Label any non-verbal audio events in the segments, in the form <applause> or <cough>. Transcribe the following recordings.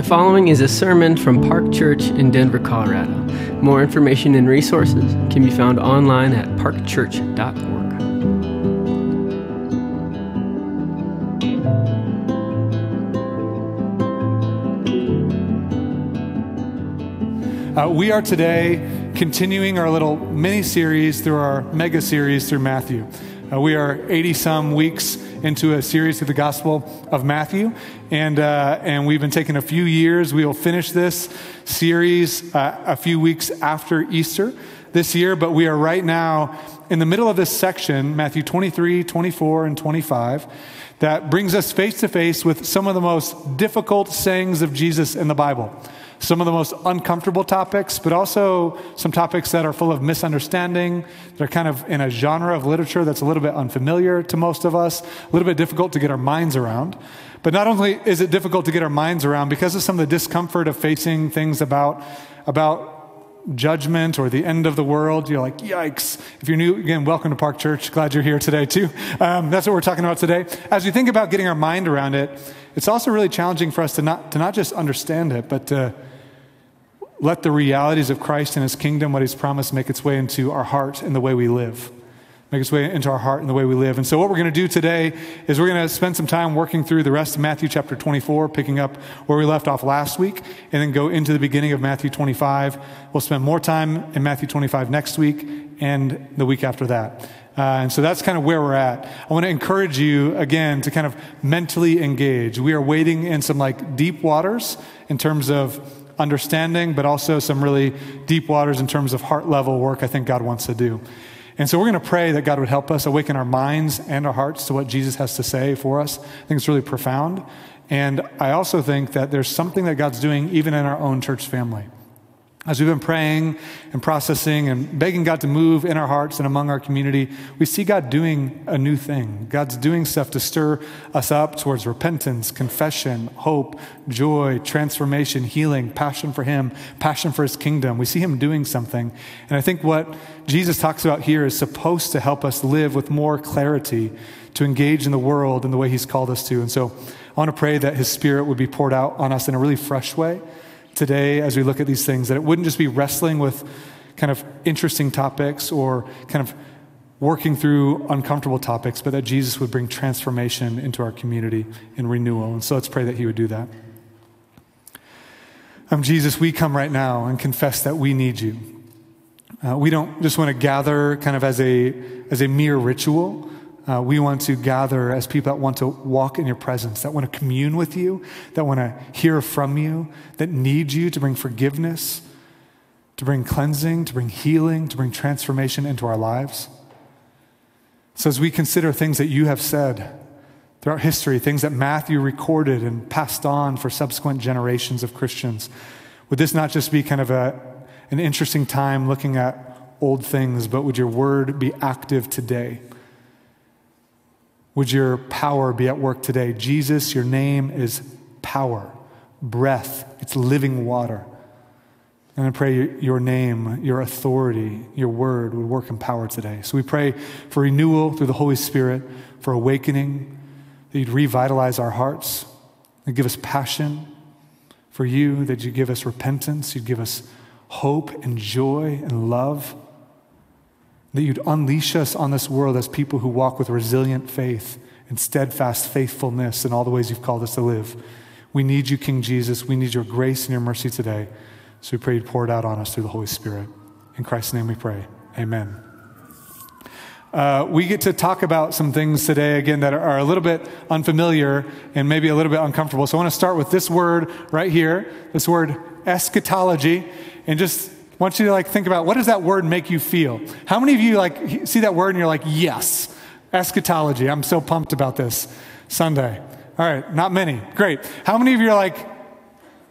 The following is a sermon from Park Church in Denver, Colorado. More information and resources can be found online at parkchurch.org. Uh, we are today continuing our little mini series through our mega series through Matthew. Uh, we are 80 some weeks into a series through the Gospel of Matthew, and, uh, and we've been taking a few years. We will finish this series uh, a few weeks after Easter this year, but we are right now in the middle of this section, Matthew 23, 24, and 25, that brings us face to face with some of the most difficult sayings of Jesus in the Bible some of the most uncomfortable topics, but also some topics that are full of misunderstanding. They're kind of in a genre of literature that's a little bit unfamiliar to most of us, a little bit difficult to get our minds around. But not only is it difficult to get our minds around because of some of the discomfort of facing things about, about judgment or the end of the world, you're like, yikes. If you're new, again, welcome to Park Church. Glad you're here today, too. Um, that's what we're talking about today. As we think about getting our mind around it, it's also really challenging for us to not, to not just understand it, but to let the realities of Christ and his kingdom, what he's promised, make its way into our heart and the way we live. Make its way into our heart and the way we live. And so, what we're going to do today is we're going to spend some time working through the rest of Matthew chapter 24, picking up where we left off last week, and then go into the beginning of Matthew 25. We'll spend more time in Matthew 25 next week and the week after that. Uh, and so that's kind of where we're at. I want to encourage you again to kind of mentally engage. We are wading in some like deep waters in terms of understanding, but also some really deep waters in terms of heart level work I think God wants to do. And so we're going to pray that God would help us awaken our minds and our hearts to what Jesus has to say for us. I think it's really profound. And I also think that there's something that God's doing even in our own church family. As we've been praying and processing and begging God to move in our hearts and among our community, we see God doing a new thing. God's doing stuff to stir us up towards repentance, confession, hope, joy, transformation, healing, passion for Him, passion for His kingdom. We see Him doing something. And I think what Jesus talks about here is supposed to help us live with more clarity, to engage in the world in the way He's called us to. And so I want to pray that His Spirit would be poured out on us in a really fresh way today as we look at these things, that it wouldn't just be wrestling with kind of interesting topics or kind of working through uncomfortable topics, but that Jesus would bring transformation into our community and renewal. And so let's pray that He would do that. Um, Jesus, we come right now and confess that we need you. Uh, we don't just want to gather kind of as a, as a mere ritual. Uh, we want to gather as people that want to walk in your presence, that want to commune with you, that want to hear from you, that need you to bring forgiveness, to bring cleansing, to bring healing, to bring transformation into our lives. So, as we consider things that you have said throughout history, things that Matthew recorded and passed on for subsequent generations of Christians, would this not just be kind of a, an interesting time looking at old things, but would your word be active today? Would your power be at work today? Jesus, your name is power, breath, it's living water. And I pray your name, your authority, your word would work in power today. So we pray for renewal through the Holy Spirit, for awakening, that you'd revitalize our hearts, and give us passion for you, that you give us repentance, you'd give us hope and joy and love that you'd unleash us on this world as people who walk with resilient faith and steadfast faithfulness in all the ways you've called us to live. We need you, King Jesus. We need your grace and your mercy today. So we pray you'd pour it out on us through the Holy Spirit. In Christ's name we pray. Amen. Uh, we get to talk about some things today, again, that are a little bit unfamiliar and maybe a little bit uncomfortable. So I want to start with this word right here, this word eschatology, and just want you to like think about what does that word make you feel? How many of you like see that word and you're like, yes, eschatology. I'm so pumped about this Sunday. All right, not many. Great. How many of you are like,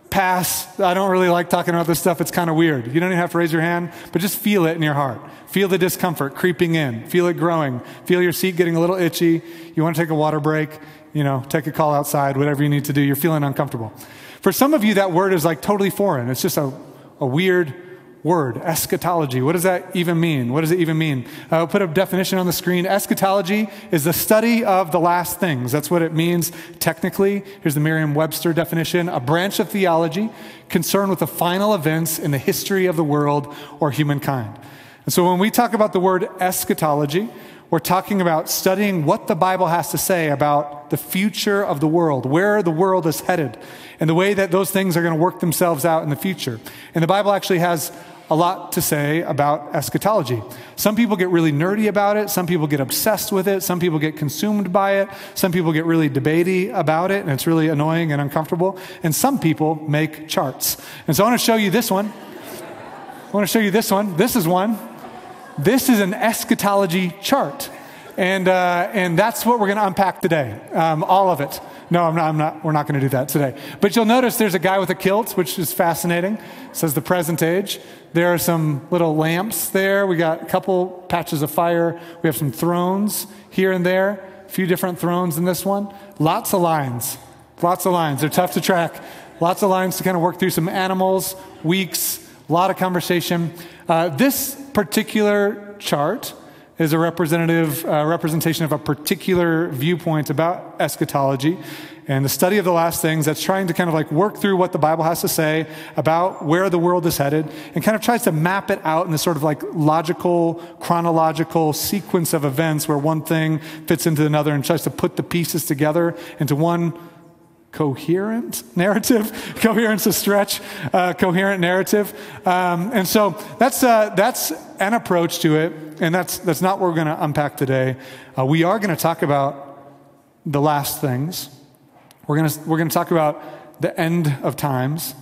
pass? I don't really like talking about this stuff. It's kind of weird. You don't even have to raise your hand, but just feel it in your heart. Feel the discomfort creeping in. Feel it growing. Feel your seat getting a little itchy. You want to take a water break, you know, take a call outside, whatever you need to do. You're feeling uncomfortable. For some of you, that word is like totally foreign. It's just a, a weird word, eschatology. What does that even mean? What does it even mean? Uh, I'll put a definition on the screen. Eschatology is the study of the last things. That's what it means technically. Here's the Merriam Webster definition a branch of theology concerned with the final events in the history of the world or humankind. And so when we talk about the word eschatology, we're talking about studying what the Bible has to say about the future of the world, where the world is headed, and the way that those things are going to work themselves out in the future. And the Bible actually has a lot to say about eschatology. Some people get really nerdy about it, some people get obsessed with it, some people get consumed by it, some people get really debatey about it, and it's really annoying and uncomfortable, and some people make charts. And so I want to show you this one. I want to show you this one. This is one. This is an eschatology chart. And, uh, and that's what we're going to unpack today, um, all of it. No, I'm not, I'm not, we're not going to do that today. But you'll notice there's a guy with a kilt, which is fascinating. It says the present age. There are some little lamps there. We got a couple patches of fire. We have some thrones here and there, a few different thrones in this one. Lots of lines. Lots of lines. They're tough to track. Lots of lines to kind of work through some animals, weeks, a lot of conversation. Uh, this particular chart is a representative uh, representation of a particular viewpoint about eschatology and the study of the last things that's trying to kind of like work through what the Bible has to say about where the world is headed and kind of tries to map it out in this sort of like logical, chronological sequence of events where one thing fits into another and tries to put the pieces together into one coherent narrative. <laughs> Coherence a stretch, uh, coherent narrative. Um, and so that's, uh, that's an approach to it, and that's, that's not what we're going to unpack today. Uh, we are going to talk about the last things. We're going we're going to talk about the end of times.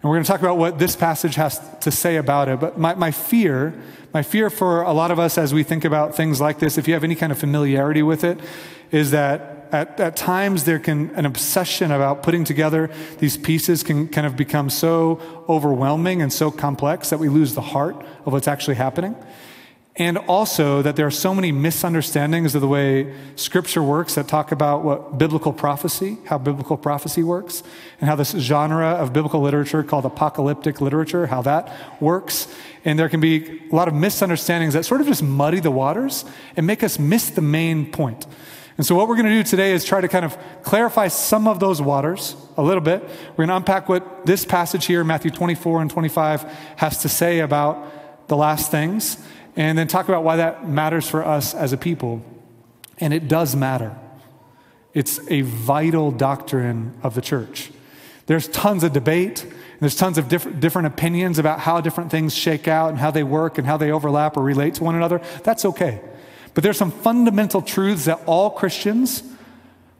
And we're going to talk about what this passage has to say about it. But my, my fear, my fear for a lot of us as we think about things like this, if you have any kind of familiarity with it, is that at, at times there can an obsession about putting together these pieces can kind of become so overwhelming and so complex that we lose the heart of what's actually happening. And also that there are so many misunderstandings of the way scripture works that talk about what biblical prophecy how biblical prophecy works and how this genre of biblical literature called apocalyptic literature how that works. And there can be a lot of misunderstandings that sort of just muddy the waters and make us miss the main point and so, what we're going to do today is try to kind of clarify some of those waters a little bit. We're going to unpack what this passage here, Matthew 24 and 25, has to say about the last things, and then talk about why that matters for us as a people. And it does matter, it's a vital doctrine of the church. There's tons of debate. There's tons of different, different opinions about how different things shake out and how they work and how they overlap or relate to one another. That's okay. But there's some fundamental truths that all Christians,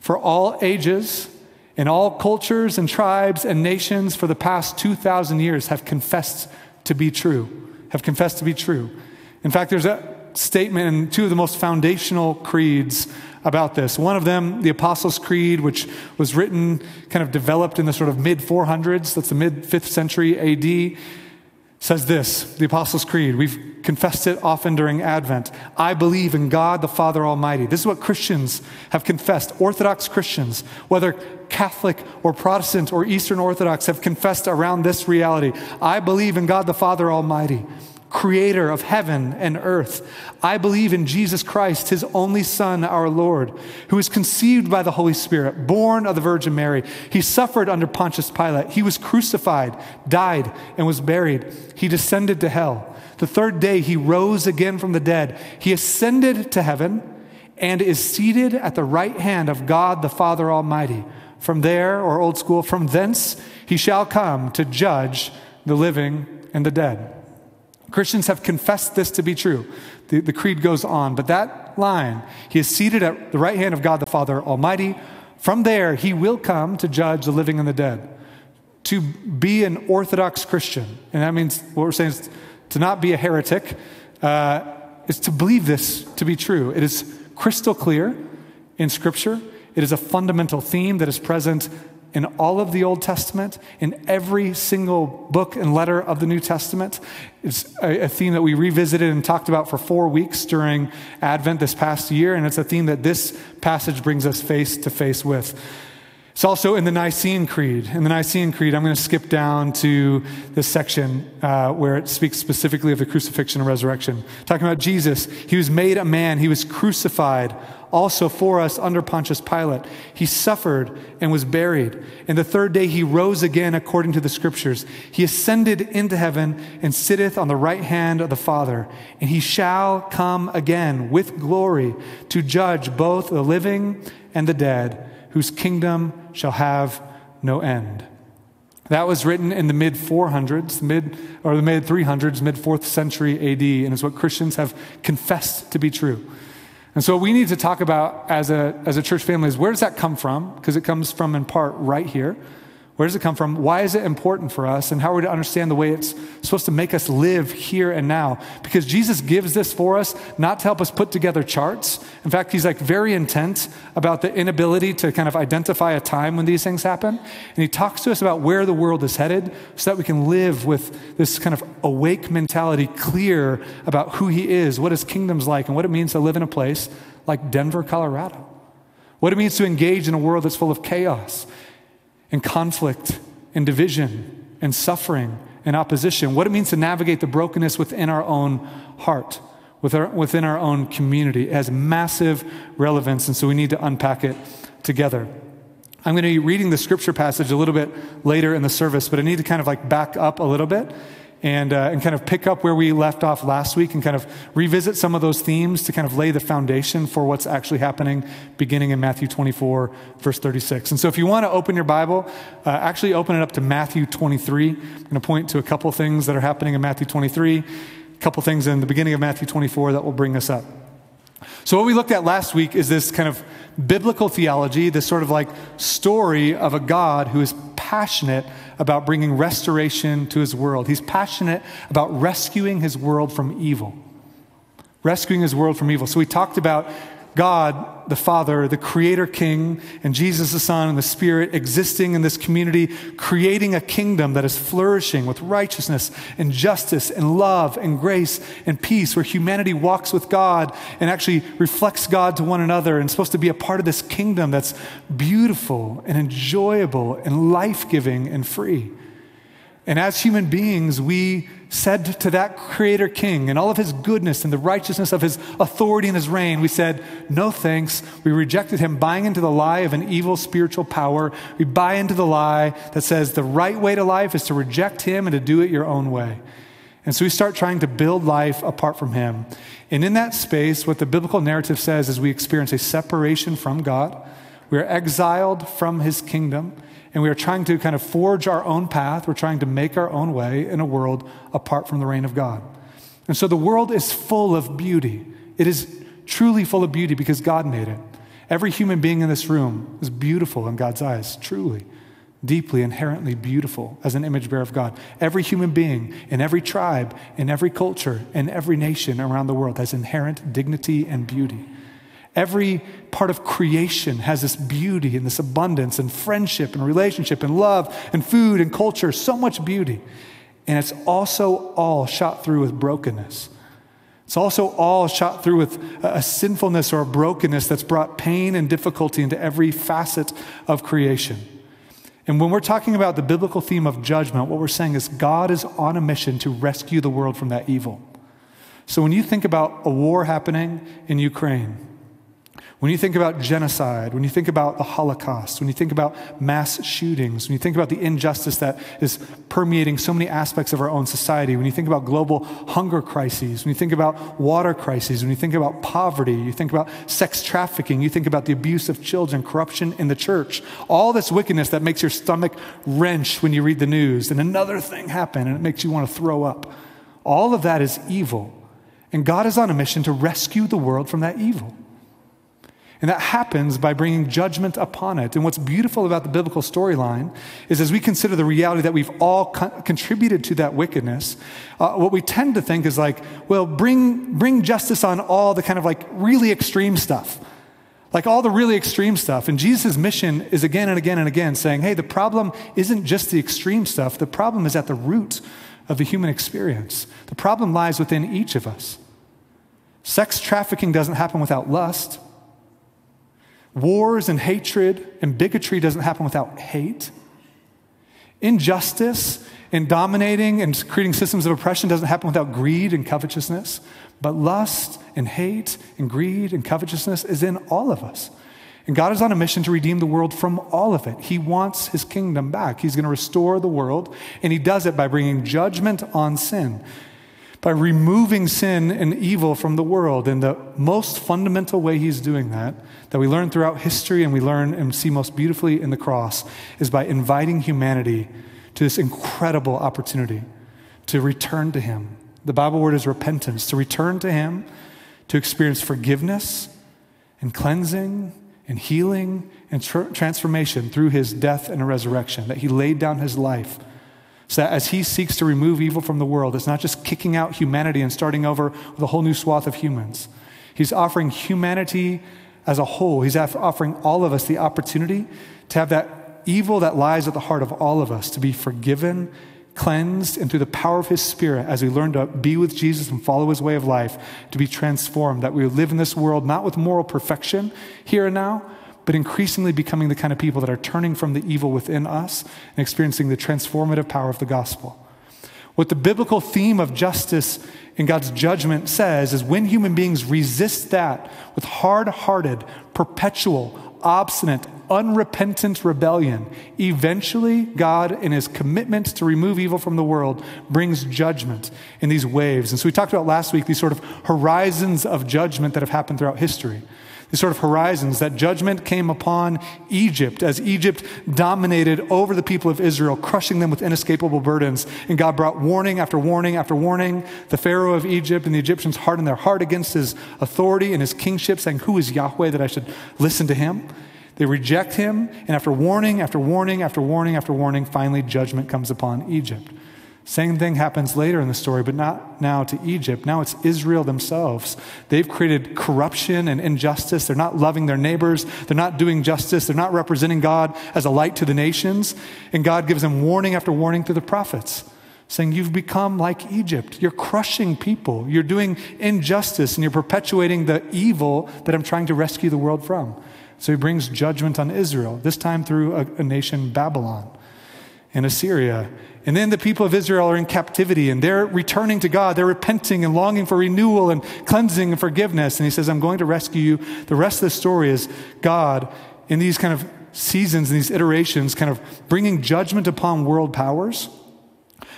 for all ages, in all cultures and tribes and nations for the past 2,000 years have confessed to be true, have confessed to be true. In fact, there's a statement in two of the most foundational creeds about this. One of them, the Apostles' Creed, which was written, kind of developed in the sort of mid 400s, that's the mid 5th century AD says this the Apostles' Creed. We've confessed it often during Advent. I believe in God the Father Almighty. This is what Christians have confessed. Orthodox Christians, whether Catholic or Protestant or Eastern Orthodox, have confessed around this reality. I believe in God the Father Almighty creator of heaven and earth. I believe in Jesus Christ, his only Son, our Lord, who was conceived by the Holy Spirit, born of the Virgin Mary. He suffered under Pontius Pilate. He was crucified, died, and was buried. He descended to hell. The third day, he rose again from the dead. He ascended to heaven and is seated at the right hand of God the Father Almighty. From there, or old school, from thence he shall come to judge the living and the dead. Christians have confessed this to be true. The, the, creed goes on, but that line, he is seated at the right hand of God the Father Almighty. From there, he will come to judge the living and the dead. To be an Orthodox Christian, and that means what we're saying is to not be a heretic, uh, is to believe this to be true. It is crystal clear in Scripture. It is a fundamental theme that is present in all of the Old Testament, in every single book and letter of the New Testament. It's a, a, theme that we revisited and talked about for four weeks during Advent this past year, and it's a theme that this passage brings us face to face with. It's also in the Nicene Creed. In the Nicene Creed, I'm going to skip down to this section uh, where it speaks specifically of the crucifixion and resurrection. Talking about Jesus, he was made a man, he was crucified also for us under Pontius Pilate. He suffered and was buried. And the third day he rose again according to the scriptures. He ascended into heaven and sitteth on the right hand of the Father. And he shall come again with glory to judge both the living and the dead whose kingdom shall have no end. That was written in the mid 400s, mid or the mid 300s, mid 4th century AD, and is what Christians have confessed to be true. And so, what we need to talk about as a, as a church family is where does that come from? Because it comes from, in part, right here. Where does it come from? Why is it important for us? And how are we to understand the way it's supposed to make us live here and now? Because Jesus gives this for us not to help us put together charts. In fact, he's like very intent about the inability to kind of identify a time when these things happen. And he talks to us about where the world is headed so that we can live with this kind of awake mentality, clear about who he is, what his kingdom's like, and what it means to live in a place like Denver, Colorado. What it means to engage in a world that's full of chaos and conflict and division and suffering and opposition, what it means to navigate the brokenness within our own heart, within our own community. It has massive relevance, and so we need to unpack it together. I'm going to be reading the scripture passage a little bit later in the service, but I need to kind of like back up a little bit and, uh, and kind of pick up where we left off last week and kind of revisit some of those themes to kind of lay the foundation for what's actually happening beginning in Matthew 24, verse 36. And so if you want to open your Bible, uh, actually open it up to Matthew 23. I'm going to point to a couple things that are happening in Matthew 23, a couple things in the beginning of Matthew 24 that will bring us up. So, what we looked at last week is this kind of biblical theology, this sort of like story of a God who is passionate about bringing restoration to his world. He's passionate about rescuing his world from evil. Rescuing his world from evil. So, we talked about God, the Father, the Creator King, and Jesus, the Son, and the Spirit existing in this community, creating a kingdom that is flourishing with righteousness and justice and love and grace and peace, where humanity walks with God and actually reflects God to one another and supposed to be a part of this kingdom that's beautiful and enjoyable and life giving and free. And as human beings, we said to that creator king and all of his goodness and the righteousness of his authority and his reign, we said, no thanks. We rejected him, buying into the lie of an evil spiritual power. We buy into the lie that says the right way to life is to reject him and to do it your own way. And so we start trying to build life apart from him. And in that space, what the biblical narrative says is we experience a separation from God. We are exiled from his kingdom and we are trying to kind of forge our own path. We're trying to make our own way in a world apart from the reign of God. And so the world is full of beauty. It is truly full of beauty because God made it. Every human being in this room is beautiful in God's eyes, truly, deeply, inherently beautiful as an image bearer of God. Every human being in every tribe, in every culture, in every nation around the world has inherent dignity and beauty. Every part of creation has this beauty and this abundance and friendship and relationship and love and food and culture, so much beauty. And it's also all shot through with brokenness. It's also all shot through with a sinfulness or a brokenness that's brought pain and difficulty into every facet of creation. And when we're talking about the biblical theme of judgment, what we're saying is God is on a mission to rescue the world from that evil. So when you think about a war happening in Ukraine, when you think about genocide, when you think about the Holocaust, when you think about mass shootings, when you think about the injustice that is permeating so many aspects of our own society, when you think about global hunger crises, when you think about water crises, when you think about poverty, you think about sex trafficking, you think about the abuse of children, corruption in the church, all this wickedness that makes your stomach wrench when you read the news, and another thing happen and it makes you want to throw up. All of that is evil. And God is on a mission to rescue the world from that evil. And that happens by bringing judgment upon it. And what's beautiful about the biblical storyline is as we consider the reality that we've all co- contributed to that wickedness, uh, what we tend to think is like, well, bring, bring justice on all the kind of like really extreme stuff. Like all the really extreme stuff. And Jesus' mission is again and again and again saying, hey, the problem isn't just the extreme stuff, the problem is at the root of the human experience. The problem lies within each of us. Sex trafficking doesn't happen without lust. Wars and hatred and bigotry doesn't happen without hate. Injustice and dominating and creating systems of oppression doesn't happen without greed and covetousness. But lust and hate and greed and covetousness is in all of us. And God is on a mission to redeem the world from all of it. He wants his kingdom back. He's going to restore the world, and he does it by bringing judgment on sin, by removing sin and evil from the world. And the most fundamental way he's doing that, that we learn throughout history and we learn and see most beautifully in the cross, is by inviting humanity to this incredible opportunity to return to him. The Bible word is repentance, to return to him, to experience forgiveness and cleansing and healing and transformation through his death and resurrection, that he laid down his life. So that as he seeks to remove evil from the world, it's not just kicking out humanity and starting over with a whole new swath of humans. He's offering humanity as a whole, he's offering all of us the opportunity to have that evil that lies at the heart of all of us to be forgiven cleansed, and through the power of His Spirit, as we learn to be with Jesus and follow His way of life, to be transformed, that we live in this world not with moral perfection here and now, but increasingly becoming the kind of people that are turning from the evil within us and experiencing the transformative power of the gospel. What the biblical theme of justice and God's judgment says is when human beings resist that with hard hearted, perpetual, obstinate, unrepentant rebellion, eventually God, in his commitment to remove evil from the world, brings judgment in these waves. And so we talked about last week these sort of horizons of judgment that have happened throughout history. These sort of horizons that judgment came upon Egypt as Egypt dominated over the people of Israel, crushing them with inescapable burdens. And God brought warning after warning after warning. The Pharaoh of Egypt and the Egyptians hardened their heart against his authority and his kingship, saying, Who is Yahweh that I should listen to him? They reject him, and after warning, after warning, after warning, after warning, finally judgment comes upon Egypt. Same thing happens later in the story, but not now to Egypt. Now it's Israel themselves. They've created corruption and injustice. They're not loving their neighbors. They're not doing justice. They're not representing God as a light to the nations. And God gives them warning after warning through the prophets, saying, You've become like Egypt. You're crushing people. You're doing injustice, and you're perpetuating the evil that I'm trying to rescue the world from. So he brings judgment on Israel, this time through a, a nation, Babylon and Assyria. And then the people of Israel are in captivity and they're returning to God. They're repenting and longing for renewal and cleansing and forgiveness. And he says, I'm going to rescue you. The rest of the story is God in these kind of seasons and these iterations, kind of bringing judgment upon world powers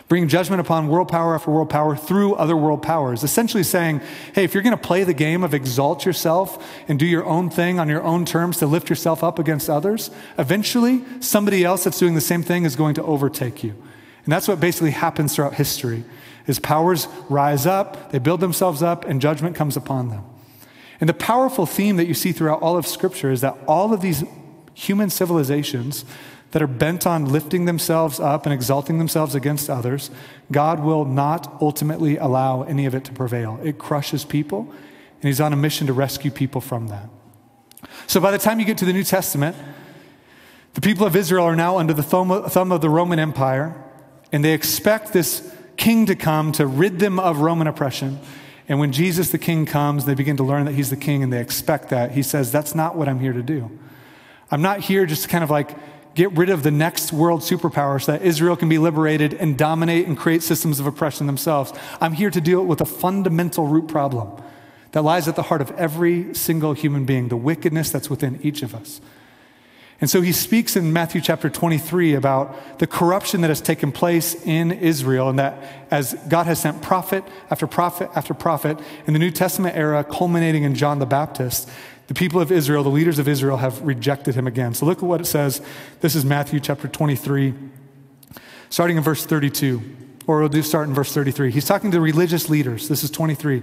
bringing judgment upon world power after world power through other world powers. Essentially saying, hey, if you're going to play the game of exalt yourself and do your own thing on your own terms to lift yourself up against others, eventually somebody else that's doing the same thing is going to overtake you. And that's what basically happens throughout history. Is powers rise up, they build themselves up, and judgment comes upon them. And the powerful theme that you see throughout all of Scripture is that all of these human civilizations that are bent on lifting themselves up and exalting themselves against others, God will not ultimately allow any of it to prevail. It crushes people, and He's on a mission to rescue people from that. So by the time you get to the New Testament, the people of Israel are now under the thumb of the Roman Empire, and they expect this king to come to rid them of Roman oppression. And when Jesus the king comes, they begin to learn that he's the king and they expect that. He says, That's not what I'm here to do. I'm not here just to kind of like get rid of the next world superpower so that Israel can be liberated and dominate and create systems of oppression themselves. I'm here to deal with a fundamental root problem that lies at the heart of every single human being, the wickedness that's within each of us. And so he speaks in Matthew chapter 23 about the corruption that has taken place in Israel, and that as God has sent prophet after prophet after prophet in the New Testament era, culminating in John the Baptist, the people of Israel, the leaders of Israel, have rejected him again. So look at what it says. This is Matthew chapter 23, starting in verse 32. Or we'll do start in verse 33. He's talking to religious leaders. This is 23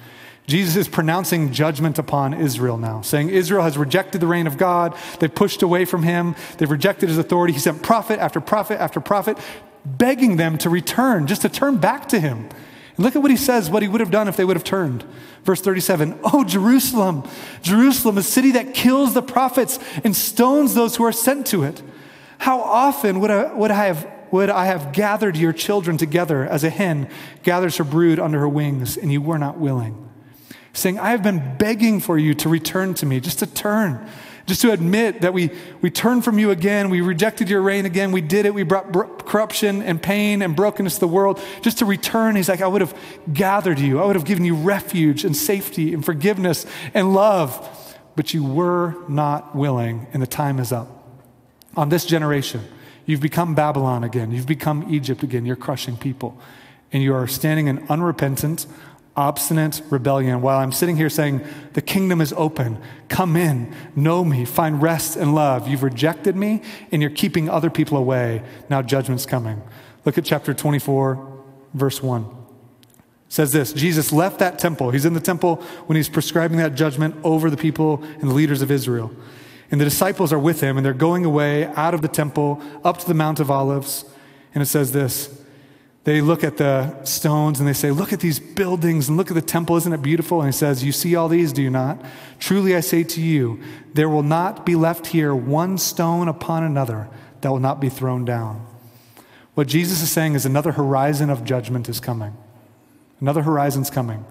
Jesus is pronouncing judgment upon Israel now, saying Israel has rejected the reign of God. They've pushed away from him. They've rejected his authority. He sent prophet after prophet after prophet, begging them to return, just to turn back to him. And look at what he says, what he would have done if they would have turned. Verse 37 Oh, Jerusalem, Jerusalem, a city that kills the prophets and stones those who are sent to it. How often would I, would I have would I have gathered your children together as a hen gathers her brood under her wings, and you were not willing? Saying, I have been begging for you to return to me, just to turn, just to admit that we, we turned from you again, we rejected your reign again, we did it, we brought bro- corruption and pain and brokenness to the world, just to return. He's like, I would have gathered you, I would have given you refuge and safety and forgiveness and love, but you were not willing, and the time is up. On this generation, You've become Babylon again. You've become Egypt again. You're crushing people. And you are standing in unrepentant, obstinate rebellion while I'm sitting here saying, The kingdom is open. Come in, know me, find rest and love. You've rejected me and you're keeping other people away. Now judgment's coming. Look at chapter 24, verse 1. It says this Jesus left that temple. He's in the temple when he's prescribing that judgment over the people and the leaders of Israel. And the disciples are with him, and they're going away out of the temple up to the Mount of Olives. And it says this they look at the stones and they say, Look at these buildings and look at the temple. Isn't it beautiful? And he says, You see all these, do you not? Truly I say to you, there will not be left here one stone upon another that will not be thrown down. What Jesus is saying is another horizon of judgment is coming. Another horizon's coming.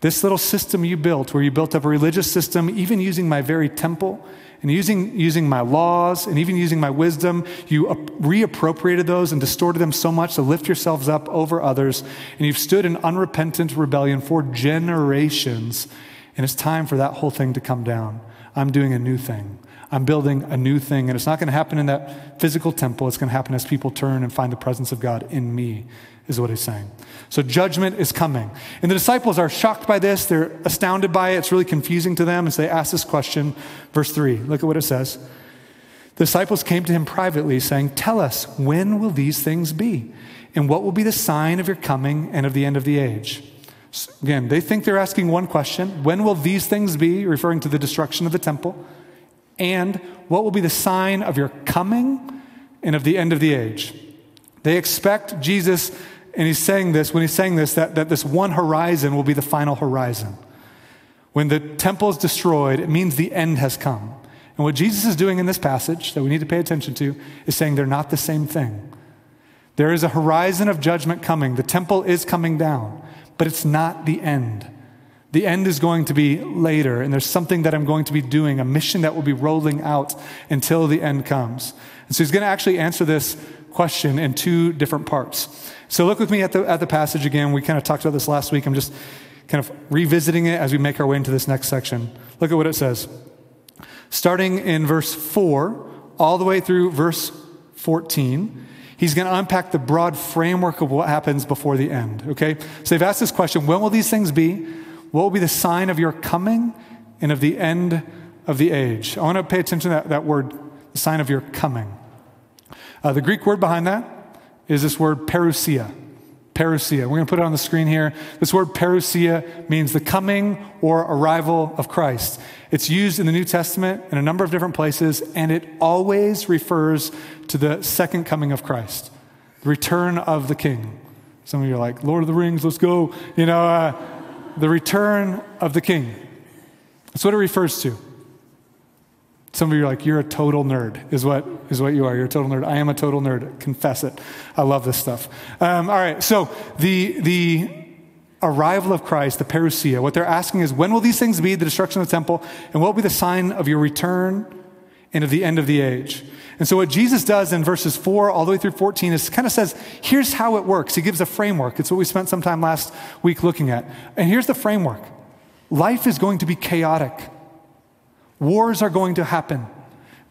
This little system you built, where you built up a religious system, even using my very temple, and using, using my laws and even using my wisdom, you reappropriated those and distorted them so much to lift yourselves up over others. And you've stood in unrepentant rebellion for generations. And it's time for that whole thing to come down. I'm doing a new thing. I'm building a new thing. And it's not going to happen in that physical temple. It's going to happen as people turn and find the presence of God in me is what he's saying. So judgment is coming. And the disciples are shocked by this. They're astounded by it. It's really confusing to them as they ask this question. Verse 3, look at what it says. The disciples came to him privately, saying, Tell us, when will these things be? And what will be the sign of your coming and of the end of the age? So again, they think they're asking one question When will these things be? referring to the destruction of the temple. And what will be the sign of your coming and of the end of the age? They expect Jesus and he's saying this, when he's saying this, that, that this one horizon will be the final horizon. When the temple is destroyed, it means the end has come. And what Jesus is doing in this passage that we need to pay attention to is saying they're not the same thing. There is a horizon of judgment coming. The temple is coming down, but it's not the end. The end is going to be later, and there's something that I'm going to be doing, a mission that will be rolling out until the end comes. And so he's going to actually answer this question in two different parts. So look with me at the, at the passage again. We kind of talked about this last week. I'm just kind of revisiting it as we make our way into this next section. Look at what it says. Starting in verse 4, all the way through verse 14, he's going to unpack the broad framework of what happens before the end. Okay? So they've asked this question when will these things be? What will be the sign of your coming and of the end of the age? I want to pay attention to that, that word, the sign of your coming. Uh, the Greek word behind that is this word parousia. Parousia. We're going to put it on the screen here. This word parousia means the coming or arrival of Christ. It's used in the New Testament in a number of different places, and it always refers to the second coming of Christ, the return of the King. Some of you are like, Lord of the Rings, let's go. You know, uh, the return of the King. That's what it refers to. Some of you are like, you're a total nerd, is what, is what you are. You're a total nerd. I am a total nerd. Confess it. I love this stuff. Um, all right, so the, the arrival of Christ, the parousia, what they're asking is, when will these things be, the destruction of the temple, and what will be the sign of your return and of the end of the age? And so, what Jesus does in verses 4 all the way through 14 is kind of says, here's how it works. He gives a framework. It's what we spent some time last week looking at. And here's the framework life is going to be chaotic. Wars are going to happen.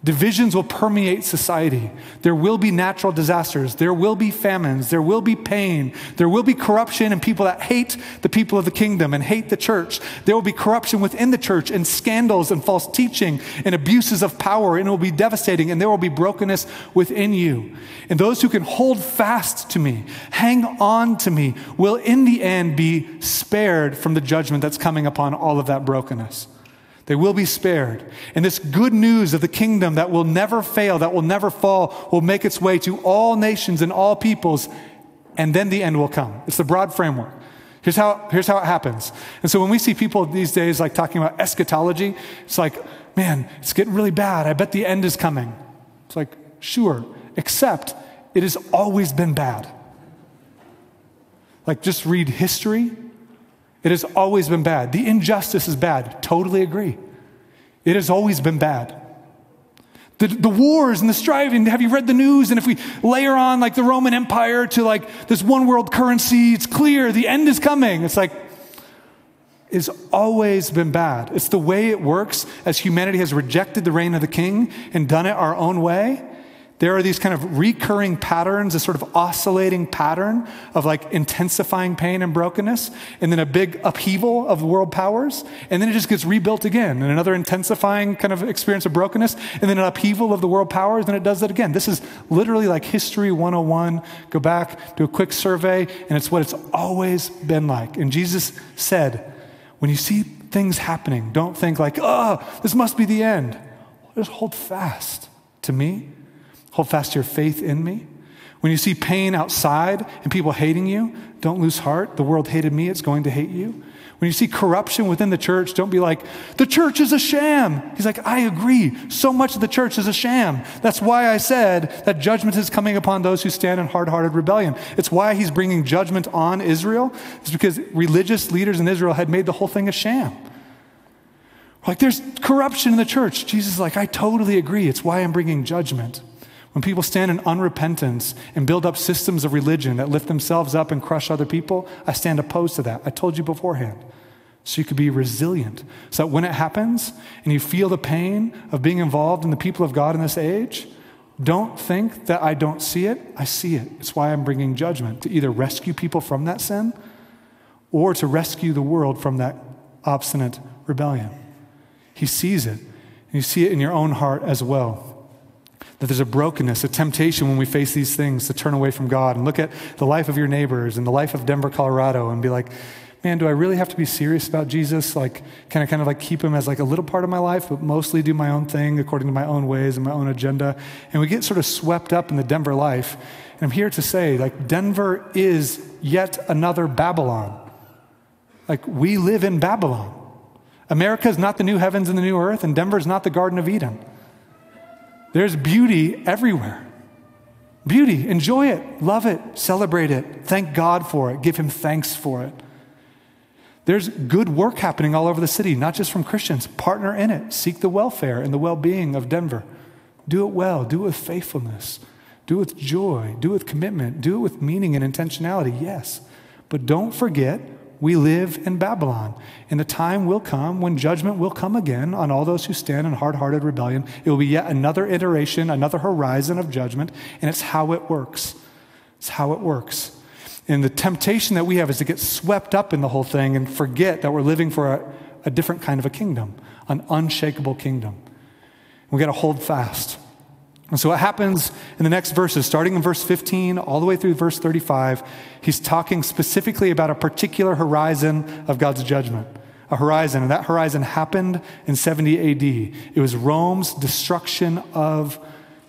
Divisions will permeate society. There will be natural disasters. There will be famines. There will be pain. There will be corruption and people that hate the people of the kingdom and hate the church. There will be corruption within the church and scandals and false teaching and abuses of power, and it will be devastating, and there will be brokenness within you. And those who can hold fast to me, hang on to me, will in the end be spared from the judgment that's coming upon all of that brokenness. They will be spared. And this good news of the kingdom that will never fail, that will never fall, will make its way to all nations and all peoples, and then the end will come. It's the broad framework. Here's how, here's how it happens. And so when we see people these days like talking about eschatology, it's like, man, it's getting really bad. I bet the end is coming. It's like, sure, except it has always been bad. Like, just read history it has always been bad. The injustice is bad. Totally agree. It has always been bad. The, the wars and the striving, have you read the news? And if we layer on like the Roman Empire to like this one world currency, it's clear the end is coming. It's like, it's always been bad. It's the way it works as humanity has rejected the reign of the king and done it our own way there are these kind of recurring patterns, a sort of oscillating pattern of like intensifying pain and brokenness, and then a big upheaval of world powers, and then it just gets rebuilt again, and another intensifying kind of experience of brokenness, and then an upheaval of the world powers, and it does that again. This is literally like History 101. Go back, do a quick survey, and it's what it's always been like. And Jesus said, when you see things happening, don't think like, oh, this must be the end. Just hold fast to me Hold fast to your faith in me. When you see pain outside and people hating you, don't lose heart. The world hated me, it's going to hate you. When you see corruption within the church, don't be like, the church is a sham. He's like, I agree. So much of the church is a sham. That's why I said that judgment is coming upon those who stand in hard hearted rebellion. It's why he's bringing judgment on Israel. It's because religious leaders in Israel had made the whole thing a sham. Like, there's corruption in the church. Jesus is like, I totally agree. It's why I'm bringing judgment. When people stand in unrepentance and build up systems of religion that lift themselves up and crush other people, I stand opposed to that. I told you beforehand. So you could be resilient. So that when it happens and you feel the pain of being involved in the people of God in this age, don't think that I don't see it. I see it. It's why I'm bringing judgment to either rescue people from that sin or to rescue the world from that obstinate rebellion. He sees it. And you see it in your own heart as well that there's a brokenness, a temptation when we face these things to turn away from God and look at the life of your neighbors and the life of Denver, Colorado, and be like, man, do I really have to be serious about Jesus? Like, can I kind of like keep him as like a little part of my life, but mostly do my own thing according to my own ways and my own agenda? And we get sort of swept up in the Denver life. And I'm here to say, like, Denver is yet another Babylon. Like, we live in Babylon. America is not the new heavens and the new earth, and Denver is not the Garden of Eden. There's beauty everywhere. Beauty, enjoy it, love it, celebrate it, thank God for it, give Him thanks for it. There's good work happening all over the city, not just from Christians. Partner in it, seek the welfare and the well being of Denver. Do it well, do it with faithfulness, do it with joy, do it with commitment, do it with meaning and intentionality, yes. But don't forget we live in Babylon. And the time will come when judgment will come again on all those who stand in hard hearted rebellion. It will be yet another iteration, another horizon of judgment, and it's how it works. It's how it works. And the temptation that we have is to get swept up in the whole thing and forget that we're living for a, a different kind of a kingdom, an unshakable kingdom. We've got to hold fast. And so, what happens in the next verses, starting in verse 15 all the way through verse 35, he's talking specifically about a particular horizon of God's judgment. A horizon, and that horizon happened in 70 AD. It was Rome's destruction of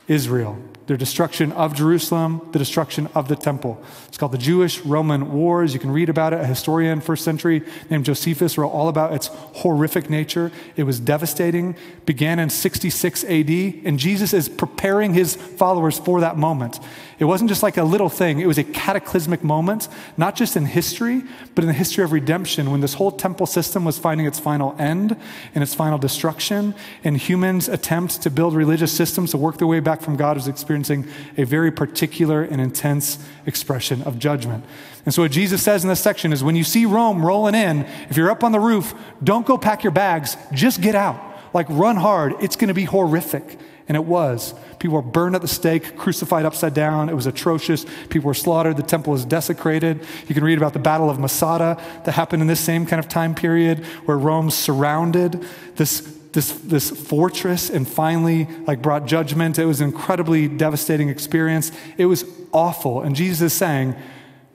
Israel their destruction of Jerusalem, the destruction of the temple. It's called the Jewish Roman Wars. You can read about it. A historian, first century, named Josephus, wrote all about its horrific nature. It was devastating, began in 66 AD, and Jesus is preparing his followers for that moment. It wasn't just like a little thing, it was a cataclysmic moment, not just in history, but in the history of redemption when this whole temple system was finding its final end and its final destruction, and humans' attempt to build religious systems to work their way back from God was a very particular and intense expression of judgment. And so, what Jesus says in this section is when you see Rome rolling in, if you're up on the roof, don't go pack your bags, just get out. Like, run hard. It's going to be horrific. And it was. People were burned at the stake, crucified upside down. It was atrocious. People were slaughtered. The temple was desecrated. You can read about the Battle of Masada that happened in this same kind of time period where Rome surrounded this, this, this fortress and finally like brought judgment. It was an incredibly devastating experience. It was awful. And Jesus is saying,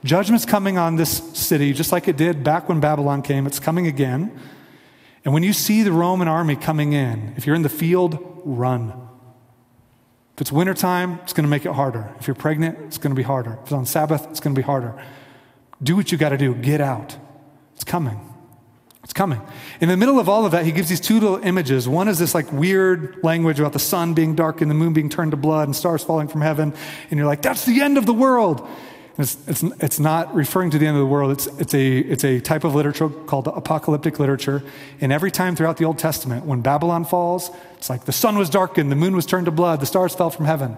Judgment's coming on this city, just like it did back when Babylon came. It's coming again. And when you see the Roman army coming in, if you're in the field, run. If it's wintertime, it's going to make it harder. If you're pregnant, it's going to be harder. If it's on Sabbath, it's going to be harder. Do what you got to do. Get out. It's coming. It's coming. In the middle of all of that, he gives these two little images. One is this like weird language about the sun being dark and the moon being turned to blood and stars falling from heaven. And you're like, that's the end of the world. It's, it's, it's, not referring to the end of the world. It's, it's, a, it's a type of literature called apocalyptic literature. And every time throughout the Old Testament, when Babylon falls, it's like the sun was darkened, the moon was turned to blood, the stars fell from heaven.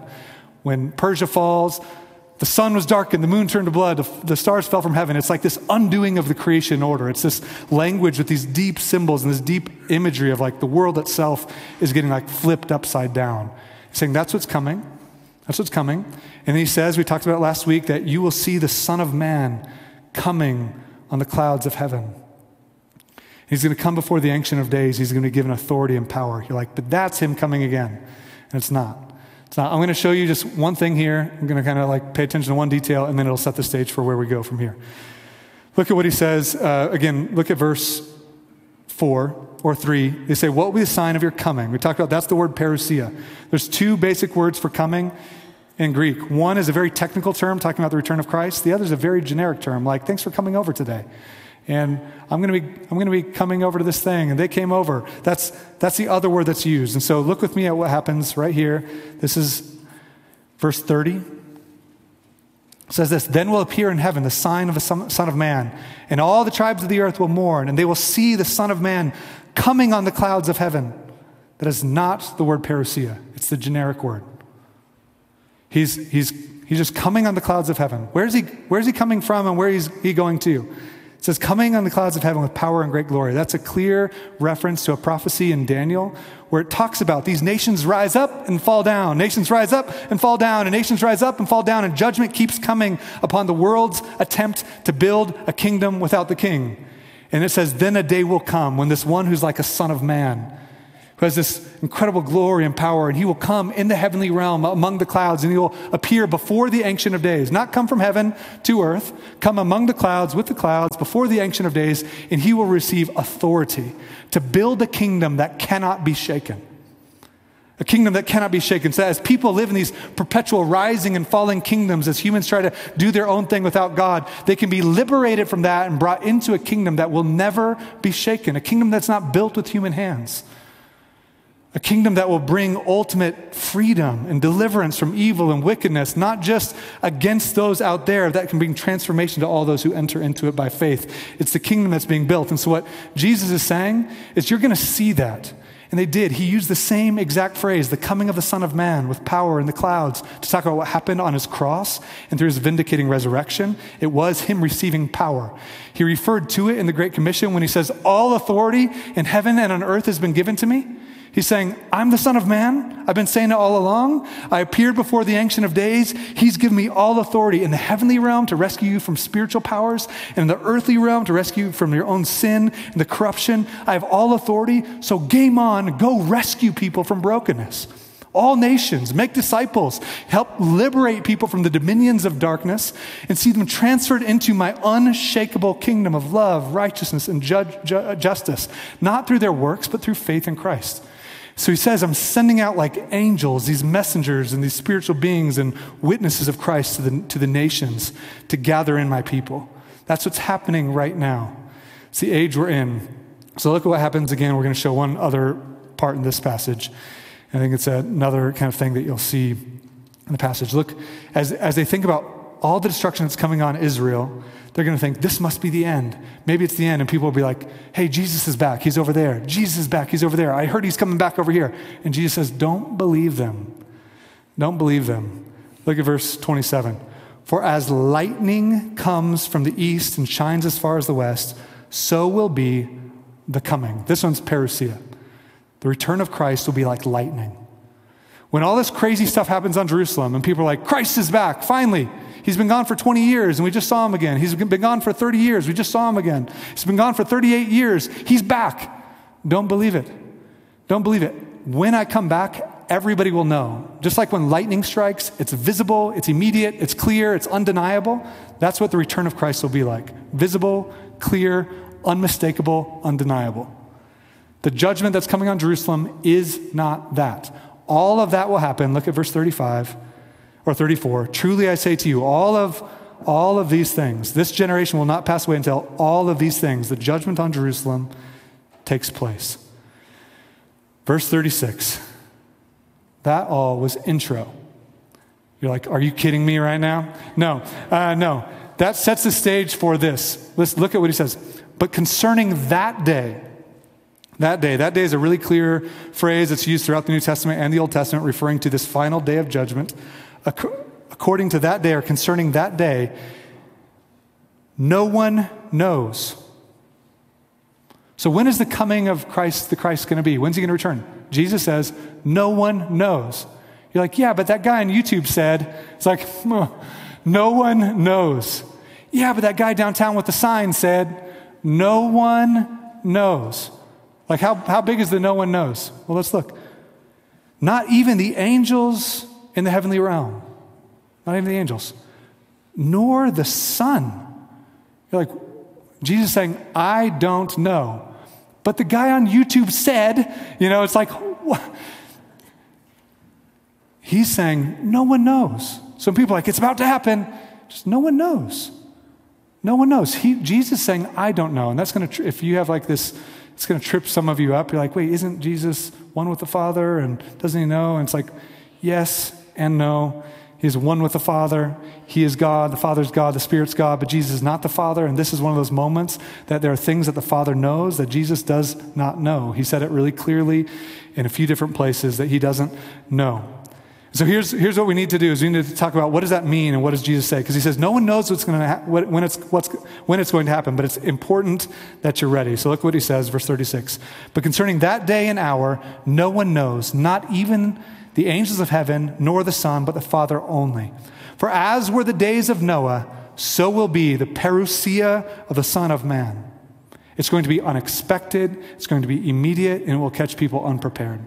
When Persia falls, the sun was darkened, the moon turned to blood, the, stars fell from heaven. It's like this undoing of the creation order. It's this language with these deep symbols and this deep imagery of like the world itself is getting like flipped upside down. saying that's what's coming. That's what's coming. And he says, we talked about last week, that you will see the Son of Man coming on the clouds of heaven. He's going to come before the Ancient of Days. He's going to be given authority and power. You're like, but that's him coming again. And it's not. Not. I'm going to show you just one thing here. I'm going to kind of like pay attention to one detail, and then it'll set the stage for where we go from here. Look at what he says. Uh, again, look at verse 4 or 3. They say, What will be the sign of your coming? We talked about that's the word parousia. There's two basic words for coming in Greek. One is a very technical term talking about the return of Christ. The other is a very generic term, like, thanks for coming over today. And I'm going to be, I'm going to be coming over to this thing. And they came over. That's, that's the other word that's used. And so look with me at what happens right here. This is verse 30. It says this Then will appear in heaven the sign of the Son of Man, and all the tribes of the earth will mourn, and they will see the Son of Man coming on the clouds of heaven. That is not the word parousia, it's the generic word. He's, he's, he's just coming on the clouds of heaven. Where's he, where's he coming from and where is he going to? It says, coming on the clouds of heaven with power and great glory. That's a clear reference to a prophecy in Daniel where it talks about these nations rise up and fall down. Nations rise up and fall down, and nations rise up and fall down, and judgment keeps coming upon the world's attempt to build a kingdom without the king. And it says, then a day will come when this one who's like a son of man who has this incredible glory and power, and he will come in the heavenly realm among the clouds, and he will appear before the Ancient of Days. Not come from heaven to earth, come among the clouds with the clouds before the Ancient of Days, and he will receive authority to build a kingdom that cannot be shaken. A kingdom that cannot be shaken. So, as people live in these perpetual rising and falling kingdoms, as humans try to do their own thing without God, they can be liberated from that and brought into a kingdom that will never be shaken, a kingdom that's not built with human hands. A kingdom that will bring ultimate freedom and deliverance from evil and wickedness, not just against those out there, that can bring transformation to all those who enter into it by faith. It's the kingdom that's being built. And so, what Jesus is saying is, you're going to see that. And they did. He used the same exact phrase, the coming of the Son of Man with power in the clouds, to talk about what happened on his cross and through his vindicating resurrection. It was him receiving power. He referred to it in the Great Commission when he says, All authority in heaven and on earth has been given to me. He's saying, I'm the Son of Man. I've been saying it all along. I appeared before the Ancient of Days. He's given me all authority in the heavenly realm to rescue you from spiritual powers, and in the earthly realm to rescue you from your own sin and the corruption. I have all authority. So, game on, go rescue people from brokenness. All nations, make disciples, help liberate people from the dominions of darkness, and see them transferred into my unshakable kingdom of love, righteousness, and ju- ju- justice, not through their works, but through faith in Christ. So he says, I'm sending out like angels, these messengers and these spiritual beings and witnesses of Christ to the, to the nations to gather in my people. That's what's happening right now. It's the age we're in. So look at what happens again. We're going to show one other part in this passage. I think it's another kind of thing that you'll see in the passage. Look, as, as they think about all the destruction that's coming on Israel, they're going to think, this must be the end. Maybe it's the end. And people will be like, hey, Jesus is back. He's over there. Jesus is back. He's over there. I heard he's coming back over here. And Jesus says, don't believe them. Don't believe them. Look at verse 27. For as lightning comes from the east and shines as far as the west, so will be the coming. This one's parousia. The return of Christ will be like lightning. When all this crazy stuff happens on Jerusalem and people are like, Christ is back, finally. He's been gone for 20 years and we just saw him again. He's been gone for 30 years. We just saw him again. He's been gone for 38 years. He's back. Don't believe it. Don't believe it. When I come back, everybody will know. Just like when lightning strikes, it's visible, it's immediate, it's clear, it's undeniable. That's what the return of Christ will be like visible, clear, unmistakable, undeniable. The judgment that's coming on Jerusalem is not that. All of that will happen. Look at verse 35 or 34. Truly I say to you, all of all of these things, this generation will not pass away until all of these things, the judgment on Jerusalem, takes place. Verse 36. That all was intro. You're like, are you kidding me right now? No, uh, no. That sets the stage for this. Let's look at what he says. But concerning that day, that day, that day is a really clear phrase that's used throughout the New Testament and the Old Testament, referring to this final day of judgment. According to that day, or concerning that day, no one knows. So, when is the coming of Christ, the Christ, going to be? When's he going to return? Jesus says, no one knows. You're like, yeah, but that guy on YouTube said, it's like, no one knows. Yeah, but that guy downtown with the sign said, no one knows. Like, how, how big is the no one knows? Well, let's look. Not even the angels in the heavenly realm, not even the angels, nor the Son. You're like, Jesus saying, I don't know. But the guy on YouTube said, you know, it's like, what? he's saying, no one knows. Some people like, it's about to happen. Just no one knows. No one knows. He, Jesus saying, I don't know. And that's going to, if you have like this, it's going to trip some of you up. You're like, wait, isn't Jesus one with the Father? And doesn't he know? And it's like, yes and no. He's one with the Father. He is God. The Father's God. The Spirit's God. But Jesus is not the Father. And this is one of those moments that there are things that the Father knows that Jesus does not know. He said it really clearly in a few different places that he doesn't know. So here's, here's what we need to do is we need to talk about what does that mean and what does Jesus say? Because he says no one knows what's going to ha- when, it's, what's, when it's going to happen, but it's important that you're ready. So look what he says, verse 36. But concerning that day and hour, no one knows, not even the angels of heaven, nor the Son, but the Father only. For as were the days of Noah, so will be the parousia of the Son of Man. It's going to be unexpected, it's going to be immediate, and it will catch people unprepared.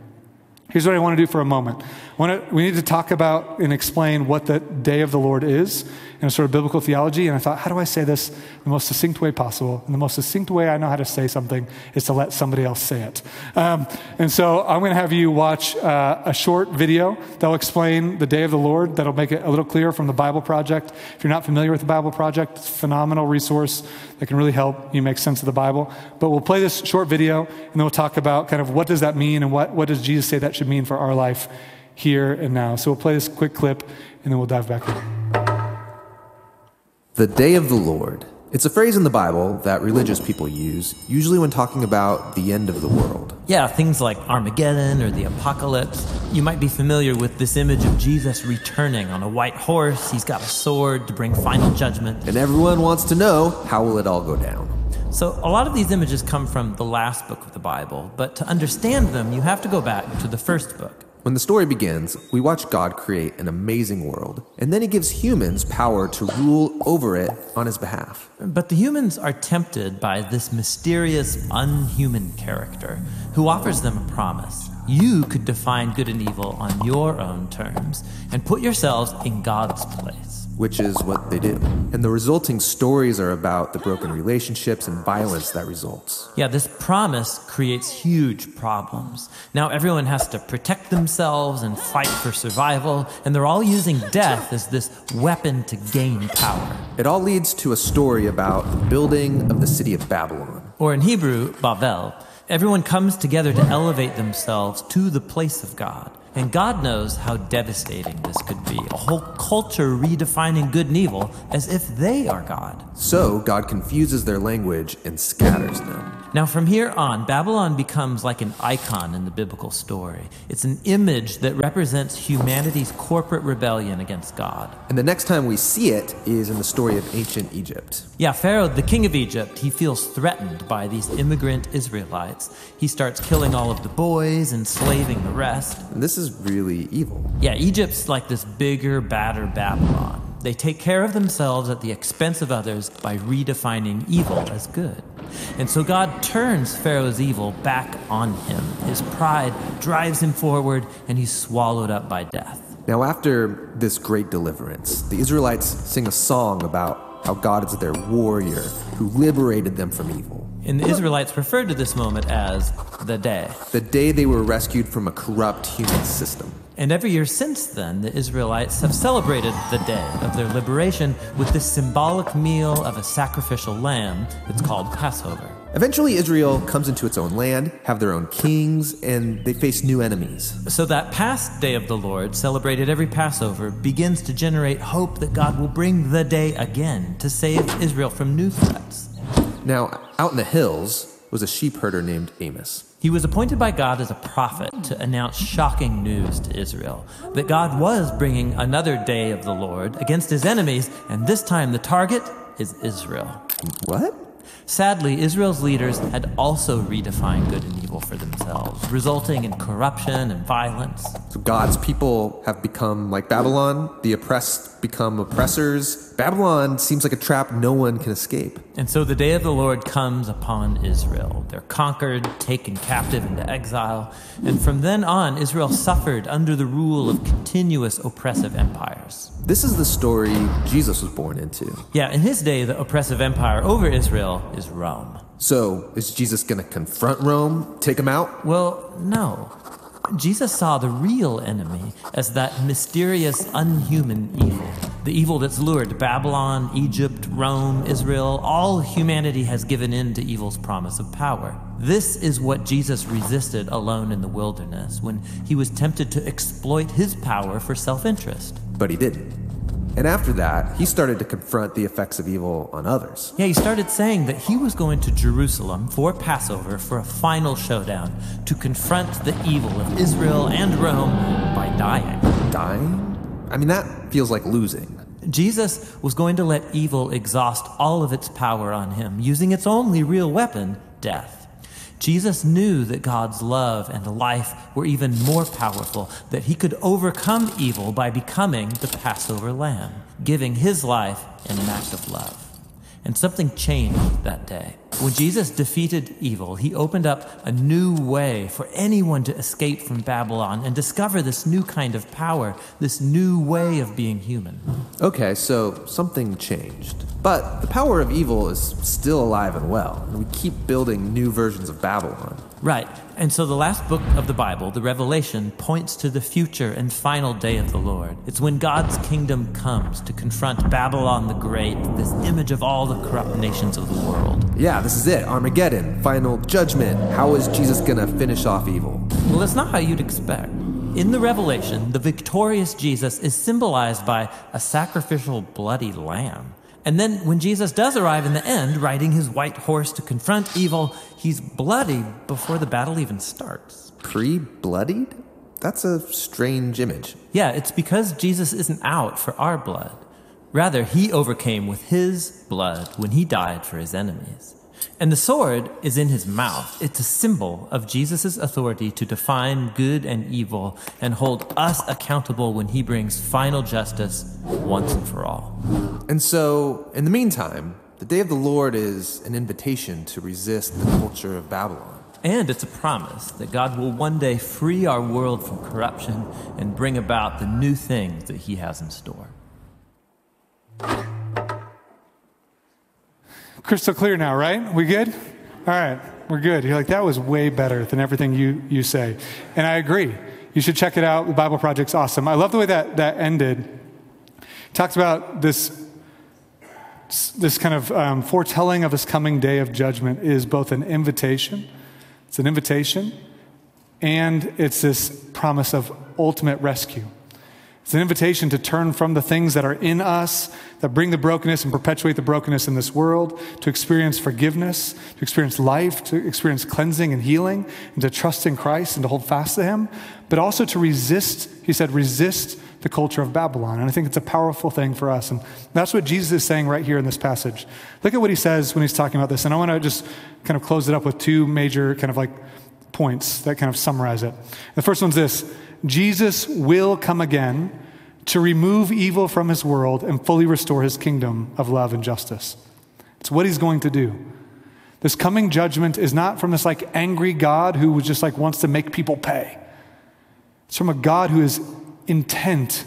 Here's what I want to do for a moment. To, we need to talk about and explain what the day of the Lord is in a sort of biblical theology. And I thought, how do I say this the most succinct way possible? And the most succinct way I know how to say something is to let somebody else say it. Um, and so I'm going to have you watch uh, a short video that'll explain the day of the Lord, that'll make it a little clearer from the Bible Project. If you're not familiar with the Bible Project, it's a phenomenal resource that can really help you make sense of the Bible. But we'll play this short video, and then we'll talk about kind of what does that mean and what, what does Jesus say that should mean for our life here and now. So we'll play this quick clip, and then we'll dive back in. The day of the Lord. It's a phrase in the Bible that religious people use, usually when talking about the end of the world. Yeah, things like Armageddon or the apocalypse. You might be familiar with this image of Jesus returning on a white horse. He's got a sword to bring final judgment. And everyone wants to know how will it all go down? So, a lot of these images come from the last book of the Bible, but to understand them, you have to go back to the first book. When the story begins, we watch God create an amazing world, and then he gives humans power to rule over it on his behalf. But the humans are tempted by this mysterious, unhuman character who offers them a promise. You could define good and evil on your own terms and put yourselves in God's place which is what they do. And the resulting stories are about the broken relationships and violence that results. Yeah, this promise creates huge problems. Now everyone has to protect themselves and fight for survival, and they're all using death as this weapon to gain power. It all leads to a story about the building of the city of Babylon. Or in Hebrew, Babel. Everyone comes together to elevate themselves to the place of God. And God knows how devastating this could be. A whole culture redefining good and evil as if they are God. So God confuses their language and scatters them. Now, from here on, Babylon becomes like an icon in the biblical story. It's an image that represents humanity's corporate rebellion against God. And the next time we see it is in the story of ancient Egypt. Yeah, Pharaoh, the king of Egypt, he feels threatened by these immigrant Israelites. He starts killing all of the boys, enslaving the rest. And this is really evil. Yeah, Egypt's like this bigger, badder Babylon. They take care of themselves at the expense of others by redefining evil as good. And so God turns Pharaoh's evil back on him. His pride drives him forward, and he's swallowed up by death. Now, after this great deliverance, the Israelites sing a song about how God is their warrior who liberated them from evil. And the Israelites referred to this moment as the day. The day they were rescued from a corrupt human system. And every year since then, the Israelites have celebrated the day of their liberation with this symbolic meal of a sacrificial lamb that's called Passover. Eventually, Israel comes into its own land, have their own kings, and they face new enemies. So that past day of the Lord, celebrated every Passover, begins to generate hope that God will bring the day again to save Israel from new threats. Now, out in the hills was a sheep herder named Amos. He was appointed by God as a prophet to announce shocking news to Israel that God was bringing another day of the Lord against his enemies, and this time the target is Israel. What? Sadly, Israel's leaders had also redefined good and evil for themselves, resulting in corruption and violence. So God's people have become like Babylon, the oppressed become oppressors. Babylon seems like a trap no one can escape. And so the day of the Lord comes upon Israel. They're conquered, taken captive into exile, and from then on, Israel suffered under the rule of continuous oppressive empires. This is the story Jesus was born into. Yeah, in his day, the oppressive empire over Israel is Rome. So, is Jesus going to confront Rome, take him out? Well, no. Jesus saw the real enemy as that mysterious, unhuman evil. The evil that's lured Babylon, Egypt, Rome, Israel, all humanity has given in to evil's promise of power. This is what Jesus resisted alone in the wilderness when he was tempted to exploit his power for self interest. But he didn't. And after that, he started to confront the effects of evil on others. Yeah, he started saying that he was going to Jerusalem for Passover for a final showdown to confront the evil of Israel and Rome by dying. Dying? I mean, that feels like losing. Jesus was going to let evil exhaust all of its power on him, using its only real weapon, death. Jesus knew that God's love and life were even more powerful, that he could overcome evil by becoming the Passover lamb, giving his life in an act of love. And something changed that day. When Jesus defeated evil, he opened up a new way for anyone to escape from Babylon and discover this new kind of power, this new way of being human. Okay, so something changed. But the power of evil is still alive and well, and we keep building new versions of Babylon. Right. And so the last book of the Bible, the Revelation, points to the future and final day of the Lord. It's when God's kingdom comes to confront Babylon the Great, this image of all the corrupt nations of the world. Yeah, this is it Armageddon, final judgment. How is Jesus gonna finish off evil? Well, that's not how you'd expect. In the Revelation, the victorious Jesus is symbolized by a sacrificial bloody lamb. And then when Jesus does arrive in the end, riding his white horse to confront evil, he's bloody before the battle even starts. Pre bloodied? That's a strange image. Yeah, it's because Jesus isn't out for our blood. Rather, he overcame with his blood when he died for his enemies. And the sword is in his mouth. It's a symbol of Jesus' authority to define good and evil and hold us accountable when he brings final justice once and for all. And so, in the meantime, the day of the Lord is an invitation to resist the culture of Babylon. And it's a promise that God will one day free our world from corruption and bring about the new things that he has in store. Crystal clear now, right? We good? All right, we're good. You're like, that was way better than everything you, you say. And I agree. You should check it out. The Bible Project's awesome. I love the way that, that ended. It talks about this, this kind of um, foretelling of this coming day of judgment is both an invitation, it's an invitation, and it's this promise of ultimate rescue. It's an invitation to turn from the things that are in us, that bring the brokenness and perpetuate the brokenness in this world, to experience forgiveness, to experience life, to experience cleansing and healing, and to trust in Christ and to hold fast to Him, but also to resist, he said, resist the culture of Babylon. And I think it's a powerful thing for us. And that's what Jesus is saying right here in this passage. Look at what he says when he's talking about this. And I want to just kind of close it up with two major kind of like points that kind of summarize it. The first one's this Jesus will come again to remove evil from his world and fully restore his kingdom of love and justice. It's what he's going to do. This coming judgment is not from this like angry God who just like wants to make people pay. It's from a God who is intent,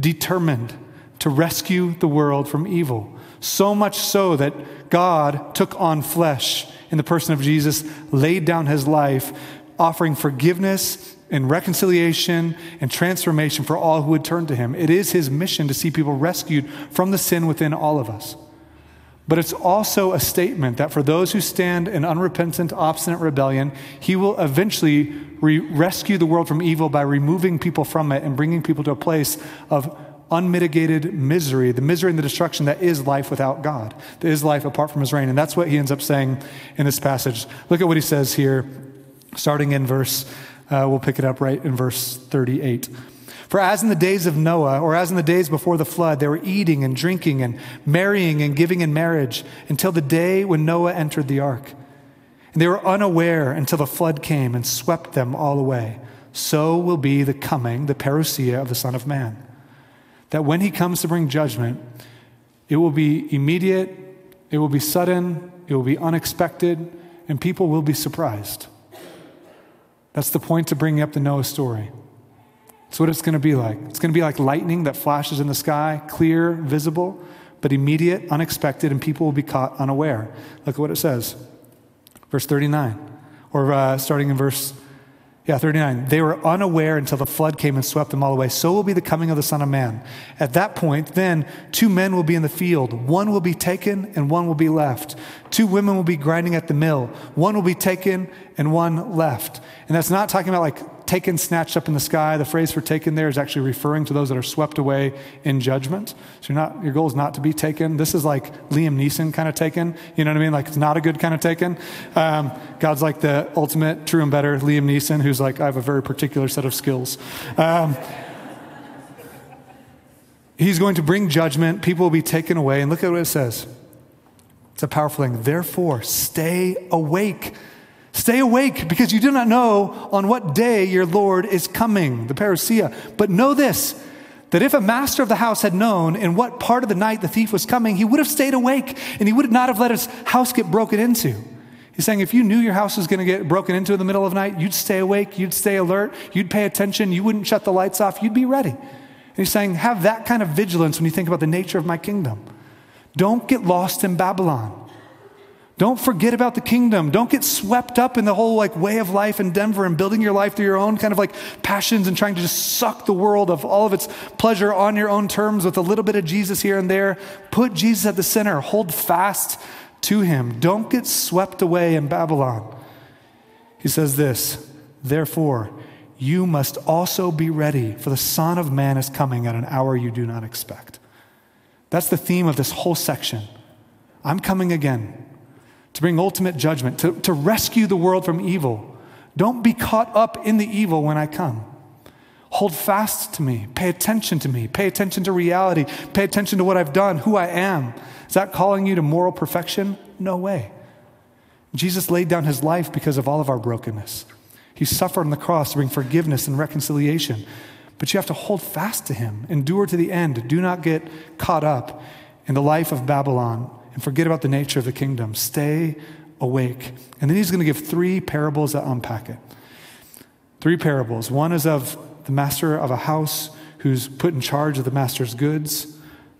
determined to rescue the world from evil. So much so that God took on flesh in the person of Jesus, laid down his life, offering forgiveness and reconciliation and transformation for all who would turn to him. It is his mission to see people rescued from the sin within all of us. But it's also a statement that for those who stand in unrepentant, obstinate rebellion, he will eventually re- rescue the world from evil by removing people from it and bringing people to a place of unmitigated misery, the misery and the destruction that is life without God, that is life apart from his reign. And that's what he ends up saying in this passage. Look at what he says here, starting in verse, uh, we'll pick it up right in verse 38. For as in the days of Noah, or as in the days before the flood, they were eating and drinking and marrying and giving in marriage until the day when Noah entered the ark. And they were unaware until the flood came and swept them all away. So will be the coming, the parousia of the Son of Man that when he comes to bring judgment, it will be immediate, it will be sudden, it will be unexpected, and people will be surprised. That's the point to bringing up the Noah story. It's what it's going to be like. It's going to be like lightning that flashes in the sky, clear, visible, but immediate, unexpected, and people will be caught unaware. Look at what it says. Verse 39, or uh, starting in verse yeah, 39. They were unaware until the flood came and swept them all away. So will be the coming of the Son of Man. At that point, then, two men will be in the field. One will be taken and one will be left. Two women will be grinding at the mill. One will be taken and one left. And that's not talking about like taken, snatched up in the sky. The phrase for taken there is actually referring to those that are swept away in judgment. So not, your goal is not to be taken. This is like Liam Neeson kind of taken. You know what I mean? Like it's not a good kind of taken. Um, God's like the ultimate, true and better Liam Neeson, who's like, I have a very particular set of skills. Um, he's going to bring judgment. People will be taken away. And look at what it says. It's a powerful thing. Therefore, stay awake. Stay awake because you do not know on what day your Lord is coming, the parousia. But know this that if a master of the house had known in what part of the night the thief was coming, he would have stayed awake and he would not have let his house get broken into. He's saying if you knew your house was going to get broken into in the middle of the night, you'd stay awake, you'd stay alert, you'd pay attention, you wouldn't shut the lights off, you'd be ready. And he's saying, have that kind of vigilance when you think about the nature of my kingdom. Don't get lost in Babylon. Don't forget about the kingdom. Don't get swept up in the whole like way of life in Denver and building your life through your own kind of like passions and trying to just suck the world of all of its pleasure on your own terms with a little bit of Jesus here and there. Put Jesus at the center. Hold fast to him. Don't get swept away in Babylon. He says this, therefore, you must also be ready, for the Son of Man is coming at an hour you do not expect. That's the theme of this whole section. I'm coming again to bring ultimate judgment, to, to rescue the world from evil. Don't be caught up in the evil when I come. Hold fast to me. Pay attention to me. Pay attention to reality. Pay attention to what I've done, who I am. Is that calling you to moral perfection? No way. Jesus laid down his life because of all of our brokenness. He suffered on the cross to bring forgiveness and reconciliation. But you have to hold fast to him, endure to the end. Do not get caught up in the life of Babylon and forget about the nature of the kingdom. Stay awake. And then he's going to give three parables that unpack it. Three parables. One is of the master of a house who's put in charge of the master's goods,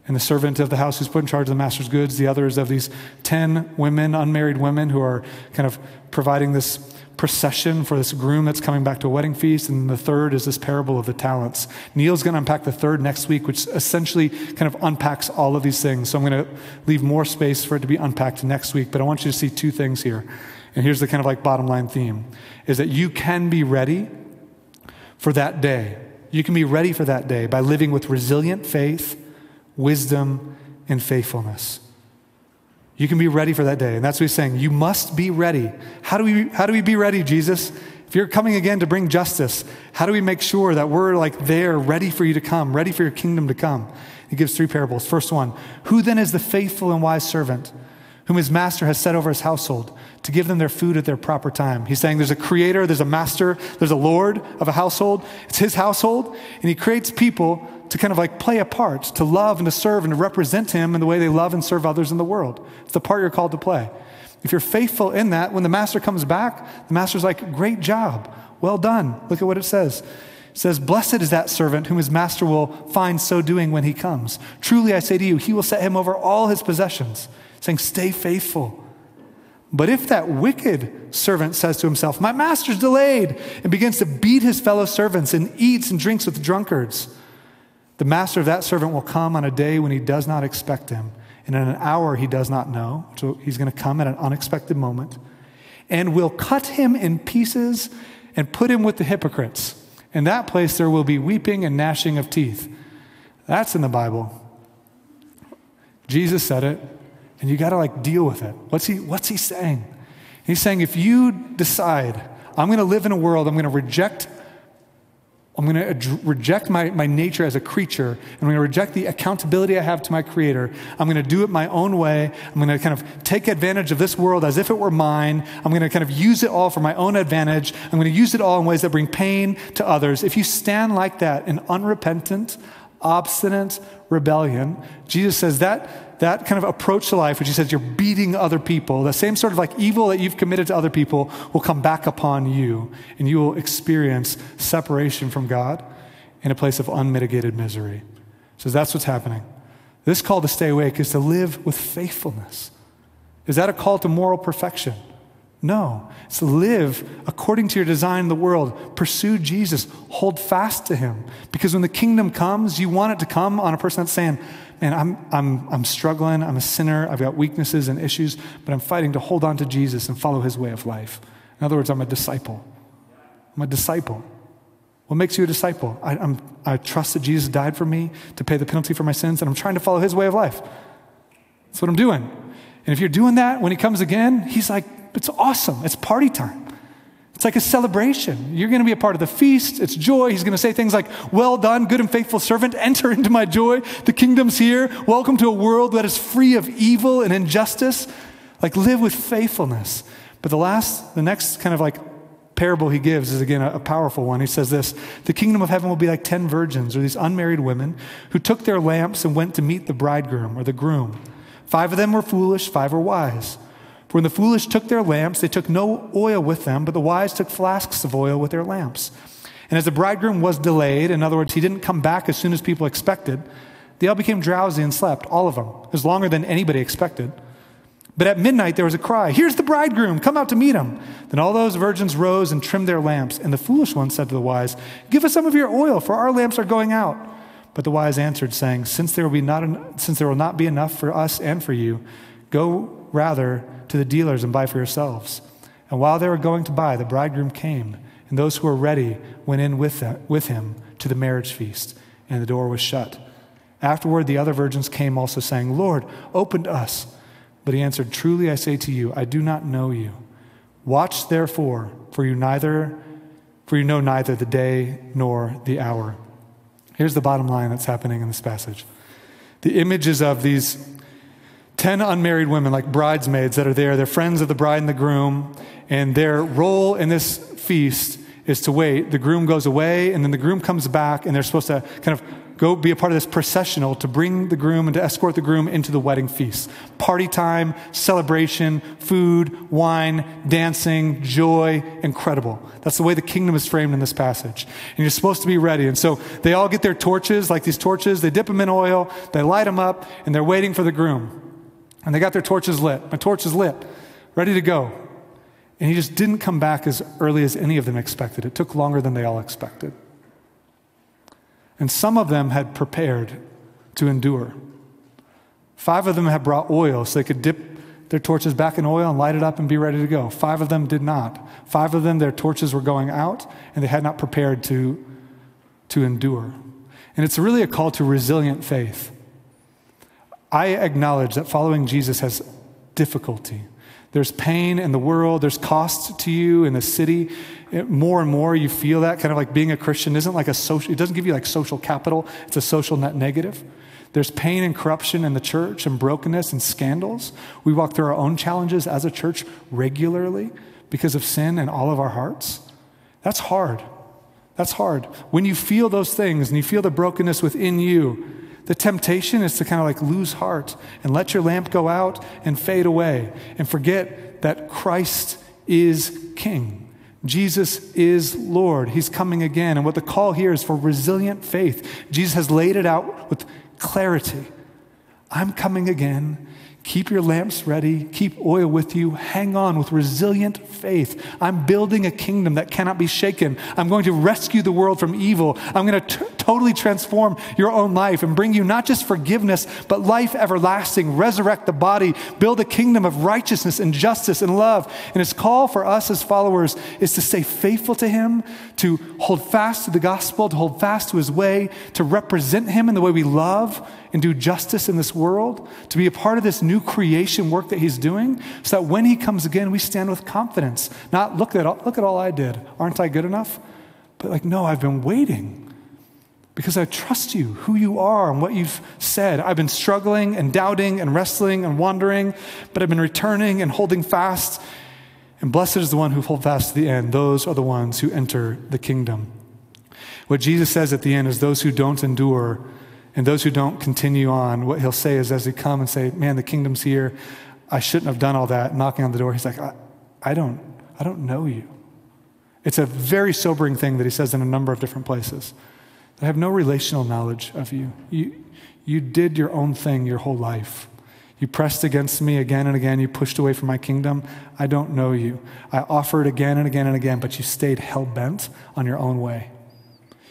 and the servant of the house who's put in charge of the master's goods. The other is of these 10 women, unmarried women, who are kind of providing this procession for this groom that's coming back to a wedding feast. And the third is this parable of the talents. Neil's going to unpack the third next week, which essentially kind of unpacks all of these things. So I'm going to leave more space for it to be unpacked next week. But I want you to see two things here. And here's the kind of like bottom line theme is that you can be ready for that day. You can be ready for that day by living with resilient faith, wisdom, and faithfulness. You can be ready for that day. And that's what he's saying. You must be ready. How do we, how do we be ready, Jesus? If you're coming again to bring justice, how do we make sure that we're like there, ready for you to come, ready for your kingdom to come? He gives three parables. First one Who then is the faithful and wise servant whom his master has set over his household to give them their food at their proper time? He's saying there's a creator, there's a master, there's a lord of a household. It's his household, and he creates people to kind of like play a part, to love and to serve and to represent him in the way they love and serve others in the world. It's the part you're called to play. If you're faithful in that, when the master comes back, the master's like, Great job. Well done. Look at what it says. It says, Blessed is that servant whom his master will find so doing when he comes. Truly I say to you, he will set him over all his possessions, saying, Stay faithful. But if that wicked servant says to himself, My master's delayed, and begins to beat his fellow servants and eats and drinks with drunkards, the master of that servant will come on a day when he does not expect him, and in an hour he does not know. So he's going to come at an unexpected moment, and will cut him in pieces and put him with the hypocrites. In that place there will be weeping and gnashing of teeth. That's in the Bible. Jesus said it, and you got to like deal with it. What's he, what's he saying? He's saying if you decide, I'm going to live in a world, I'm going to reject I'm going to ad- reject my, my nature as a creature. I'm going to reject the accountability I have to my creator. I'm going to do it my own way. I'm going to kind of take advantage of this world as if it were mine. I'm going to kind of use it all for my own advantage. I'm going to use it all in ways that bring pain to others. If you stand like that in unrepentant, obstinate rebellion, Jesus says that that kind of approach to life, which he says you're beating other people, the same sort of like evil that you've committed to other people will come back upon you, and you will experience separation from God in a place of unmitigated misery. So that's what's happening. This call to stay awake is to live with faithfulness. Is that a call to moral perfection? No. It's to live according to your design in the world. Pursue Jesus. Hold fast to him. Because when the kingdom comes, you want it to come on a person that's saying, Man, I'm, I'm, I'm struggling. I'm a sinner. I've got weaknesses and issues, but I'm fighting to hold on to Jesus and follow his way of life. In other words, I'm a disciple. I'm a disciple. What makes you a disciple? I, I'm, I trust that Jesus died for me to pay the penalty for my sins, and I'm trying to follow his way of life. That's what I'm doing. And if you're doing that, when he comes again, he's like, it's awesome. It's party time. It's like a celebration. You're going to be a part of the feast. It's joy. He's going to say things like, Well done, good and faithful servant. Enter into my joy. The kingdom's here. Welcome to a world that is free of evil and injustice. Like, live with faithfulness. But the last, the next kind of like parable he gives is again a, a powerful one. He says this The kingdom of heaven will be like 10 virgins or these unmarried women who took their lamps and went to meet the bridegroom or the groom. Five of them were foolish, five were wise. For when the foolish took their lamps, they took no oil with them, but the wise took flasks of oil with their lamps. And as the bridegroom was delayed, in other words, he didn't come back as soon as people expected, they all became drowsy and slept, all of them. Was longer than anybody expected. But at midnight there was a cry, Here's the bridegroom, come out to meet him. Then all those virgins rose and trimmed their lamps. And the foolish ones said to the wise, Give us some of your oil, for our lamps are going out. But the wise answered, saying, Since there will, be not en- since there will not be enough for us and for you, go rather to the dealers and buy for yourselves. And while they were going to buy, the bridegroom came, and those who were ready went in with, them, with him to the marriage feast, and the door was shut. Afterward, the other virgins came also, saying, Lord, open to us. But he answered, Truly I say to you, I do not know you. Watch therefore, for you neither for you know neither the day nor the hour. Here's the bottom line that's happening in this passage. The images of these 10 unmarried women, like bridesmaids, that are there. They're friends of the bride and the groom, and their role in this feast is to wait. The groom goes away, and then the groom comes back, and they're supposed to kind of go be a part of this processional to bring the groom and to escort the groom into the wedding feast. Party time, celebration, food, wine, dancing, joy, incredible. That's the way the kingdom is framed in this passage. And you're supposed to be ready. And so they all get their torches, like these torches, they dip them in oil, they light them up, and they're waiting for the groom. And they got their torches lit. My torch is lit, ready to go. And he just didn't come back as early as any of them expected. It took longer than they all expected. And some of them had prepared to endure. Five of them had brought oil so they could dip their torches back in oil and light it up and be ready to go. Five of them did not. Five of them, their torches were going out and they had not prepared to, to endure. And it's really a call to resilient faith. I acknowledge that following Jesus has difficulty. There's pain in the world, there's cost to you in the city. It, more and more you feel that kind of like being a Christian isn't like a social, it doesn't give you like social capital, it's a social net negative. There's pain and corruption in the church and brokenness and scandals. We walk through our own challenges as a church regularly because of sin in all of our hearts. That's hard. That's hard. When you feel those things and you feel the brokenness within you, the temptation is to kind of like lose heart and let your lamp go out and fade away and forget that Christ is King. Jesus is Lord. He's coming again. And what the call here is for resilient faith. Jesus has laid it out with clarity. I'm coming again. Keep your lamps ready. Keep oil with you. Hang on with resilient faith. I'm building a kingdom that cannot be shaken. I'm going to rescue the world from evil. I'm going to t- totally transform your own life and bring you not just forgiveness, but life everlasting. Resurrect the body. Build a kingdom of righteousness and justice and love. And his call for us as followers is to stay faithful to him, to hold fast to the gospel, to hold fast to his way, to represent him in the way we love and do justice in this world, to be a part of this new creation work that He's doing, so that when He comes again, we stand with confidence. Not look at all, look at all I did. Aren't I good enough? But like, no, I've been waiting because I trust you, who you are, and what you've said. I've been struggling and doubting and wrestling and wandering, but I've been returning and holding fast. And blessed is the one who holds fast to the end. Those are the ones who enter the kingdom. What Jesus says at the end is those who don't endure and those who don't continue on, what he'll say is as they come and say, Man, the kingdom's here. I shouldn't have done all that, knocking on the door. He's like, I, I don't, I don't know you. It's a very sobering thing that he says in a number of different places. I have no relational knowledge of you. You, you did your own thing your whole life. You pressed against me again and again. You pushed away from my kingdom. I don't know you. I offered again and again and again, but you stayed hell bent on your own way.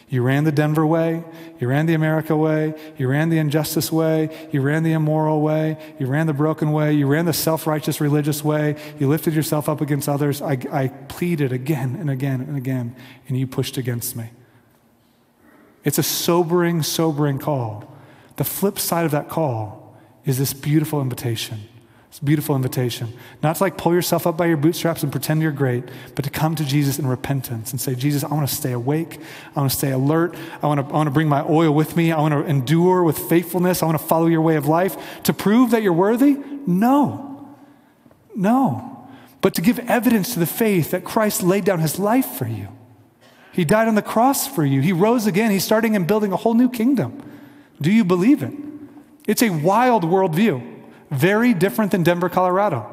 You ran the Denver way. You ran the America way. You ran the injustice way. You ran the immoral way. You ran the broken way. You ran the self righteous religious way. You lifted yourself up against others. I, I pleaded again and again and again, and you pushed against me. It's a sobering, sobering call. The flip side of that call is this beautiful invitation it's a beautiful invitation. Not to like pull yourself up by your bootstraps and pretend you're great, but to come to Jesus in repentance and say, Jesus, I want to stay awake. I want to stay alert. I want to, I want to bring my oil with me. I want to endure with faithfulness. I want to follow your way of life. To prove that you're worthy? No. No. But to give evidence to the faith that Christ laid down his life for you. He died on the cross for you. He rose again. He's starting and building a whole new kingdom. Do you believe it? It's a wild worldview. Very different than Denver, Colorado.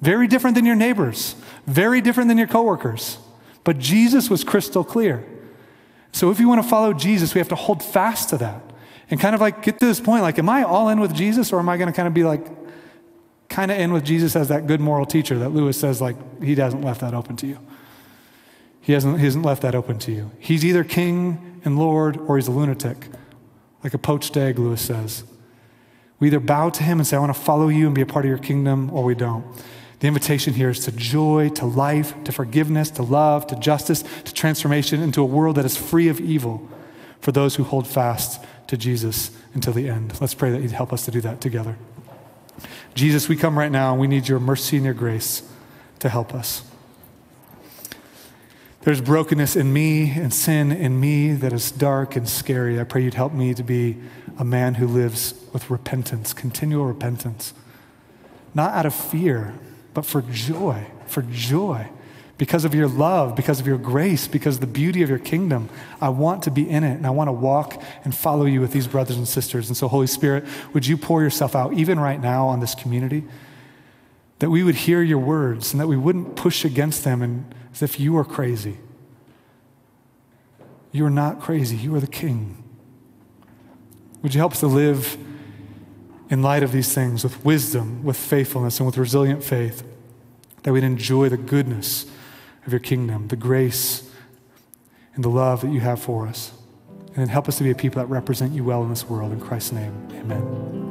Very different than your neighbors. Very different than your coworkers. But Jesus was crystal clear. So if you want to follow Jesus, we have to hold fast to that and kind of like get to this point like, am I all in with Jesus or am I going to kind of be like, kind of in with Jesus as that good moral teacher that Lewis says, like, he hasn't left that open to you? He hasn't, he hasn't left that open to you. He's either king and Lord or he's a lunatic, like a poached egg, Lewis says. We either bow to him and say, I want to follow you and be a part of your kingdom, or we don't. The invitation here is to joy, to life, to forgiveness, to love, to justice, to transformation, into a world that is free of evil for those who hold fast to Jesus until the end. Let's pray that He'd help us to do that together. Jesus, we come right now and we need your mercy and your grace to help us. There's brokenness in me and sin in me that is dark and scary. I pray you'd help me to be a man who lives with repentance, continual repentance. Not out of fear, but for joy, for joy. Because of your love, because of your grace, because of the beauty of your kingdom. I want to be in it and I want to walk and follow you with these brothers and sisters. And so, Holy Spirit, would you pour yourself out, even right now on this community? That we would hear your words and that we wouldn't push against them and, as if you are crazy. You are not crazy, you are the king. Would you help us to live in light of these things with wisdom, with faithfulness, and with resilient faith, that we'd enjoy the goodness of your kingdom, the grace and the love that you have for us. And then help us to be a people that represent you well in this world. In Christ's name, amen.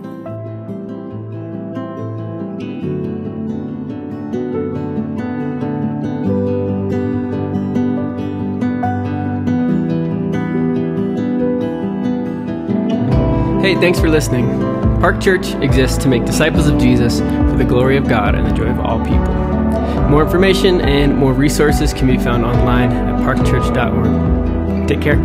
Hey, thanks for listening. Park Church exists to make disciples of Jesus for the glory of God and the joy of all people. More information and more resources can be found online at parkchurch.org. Take care.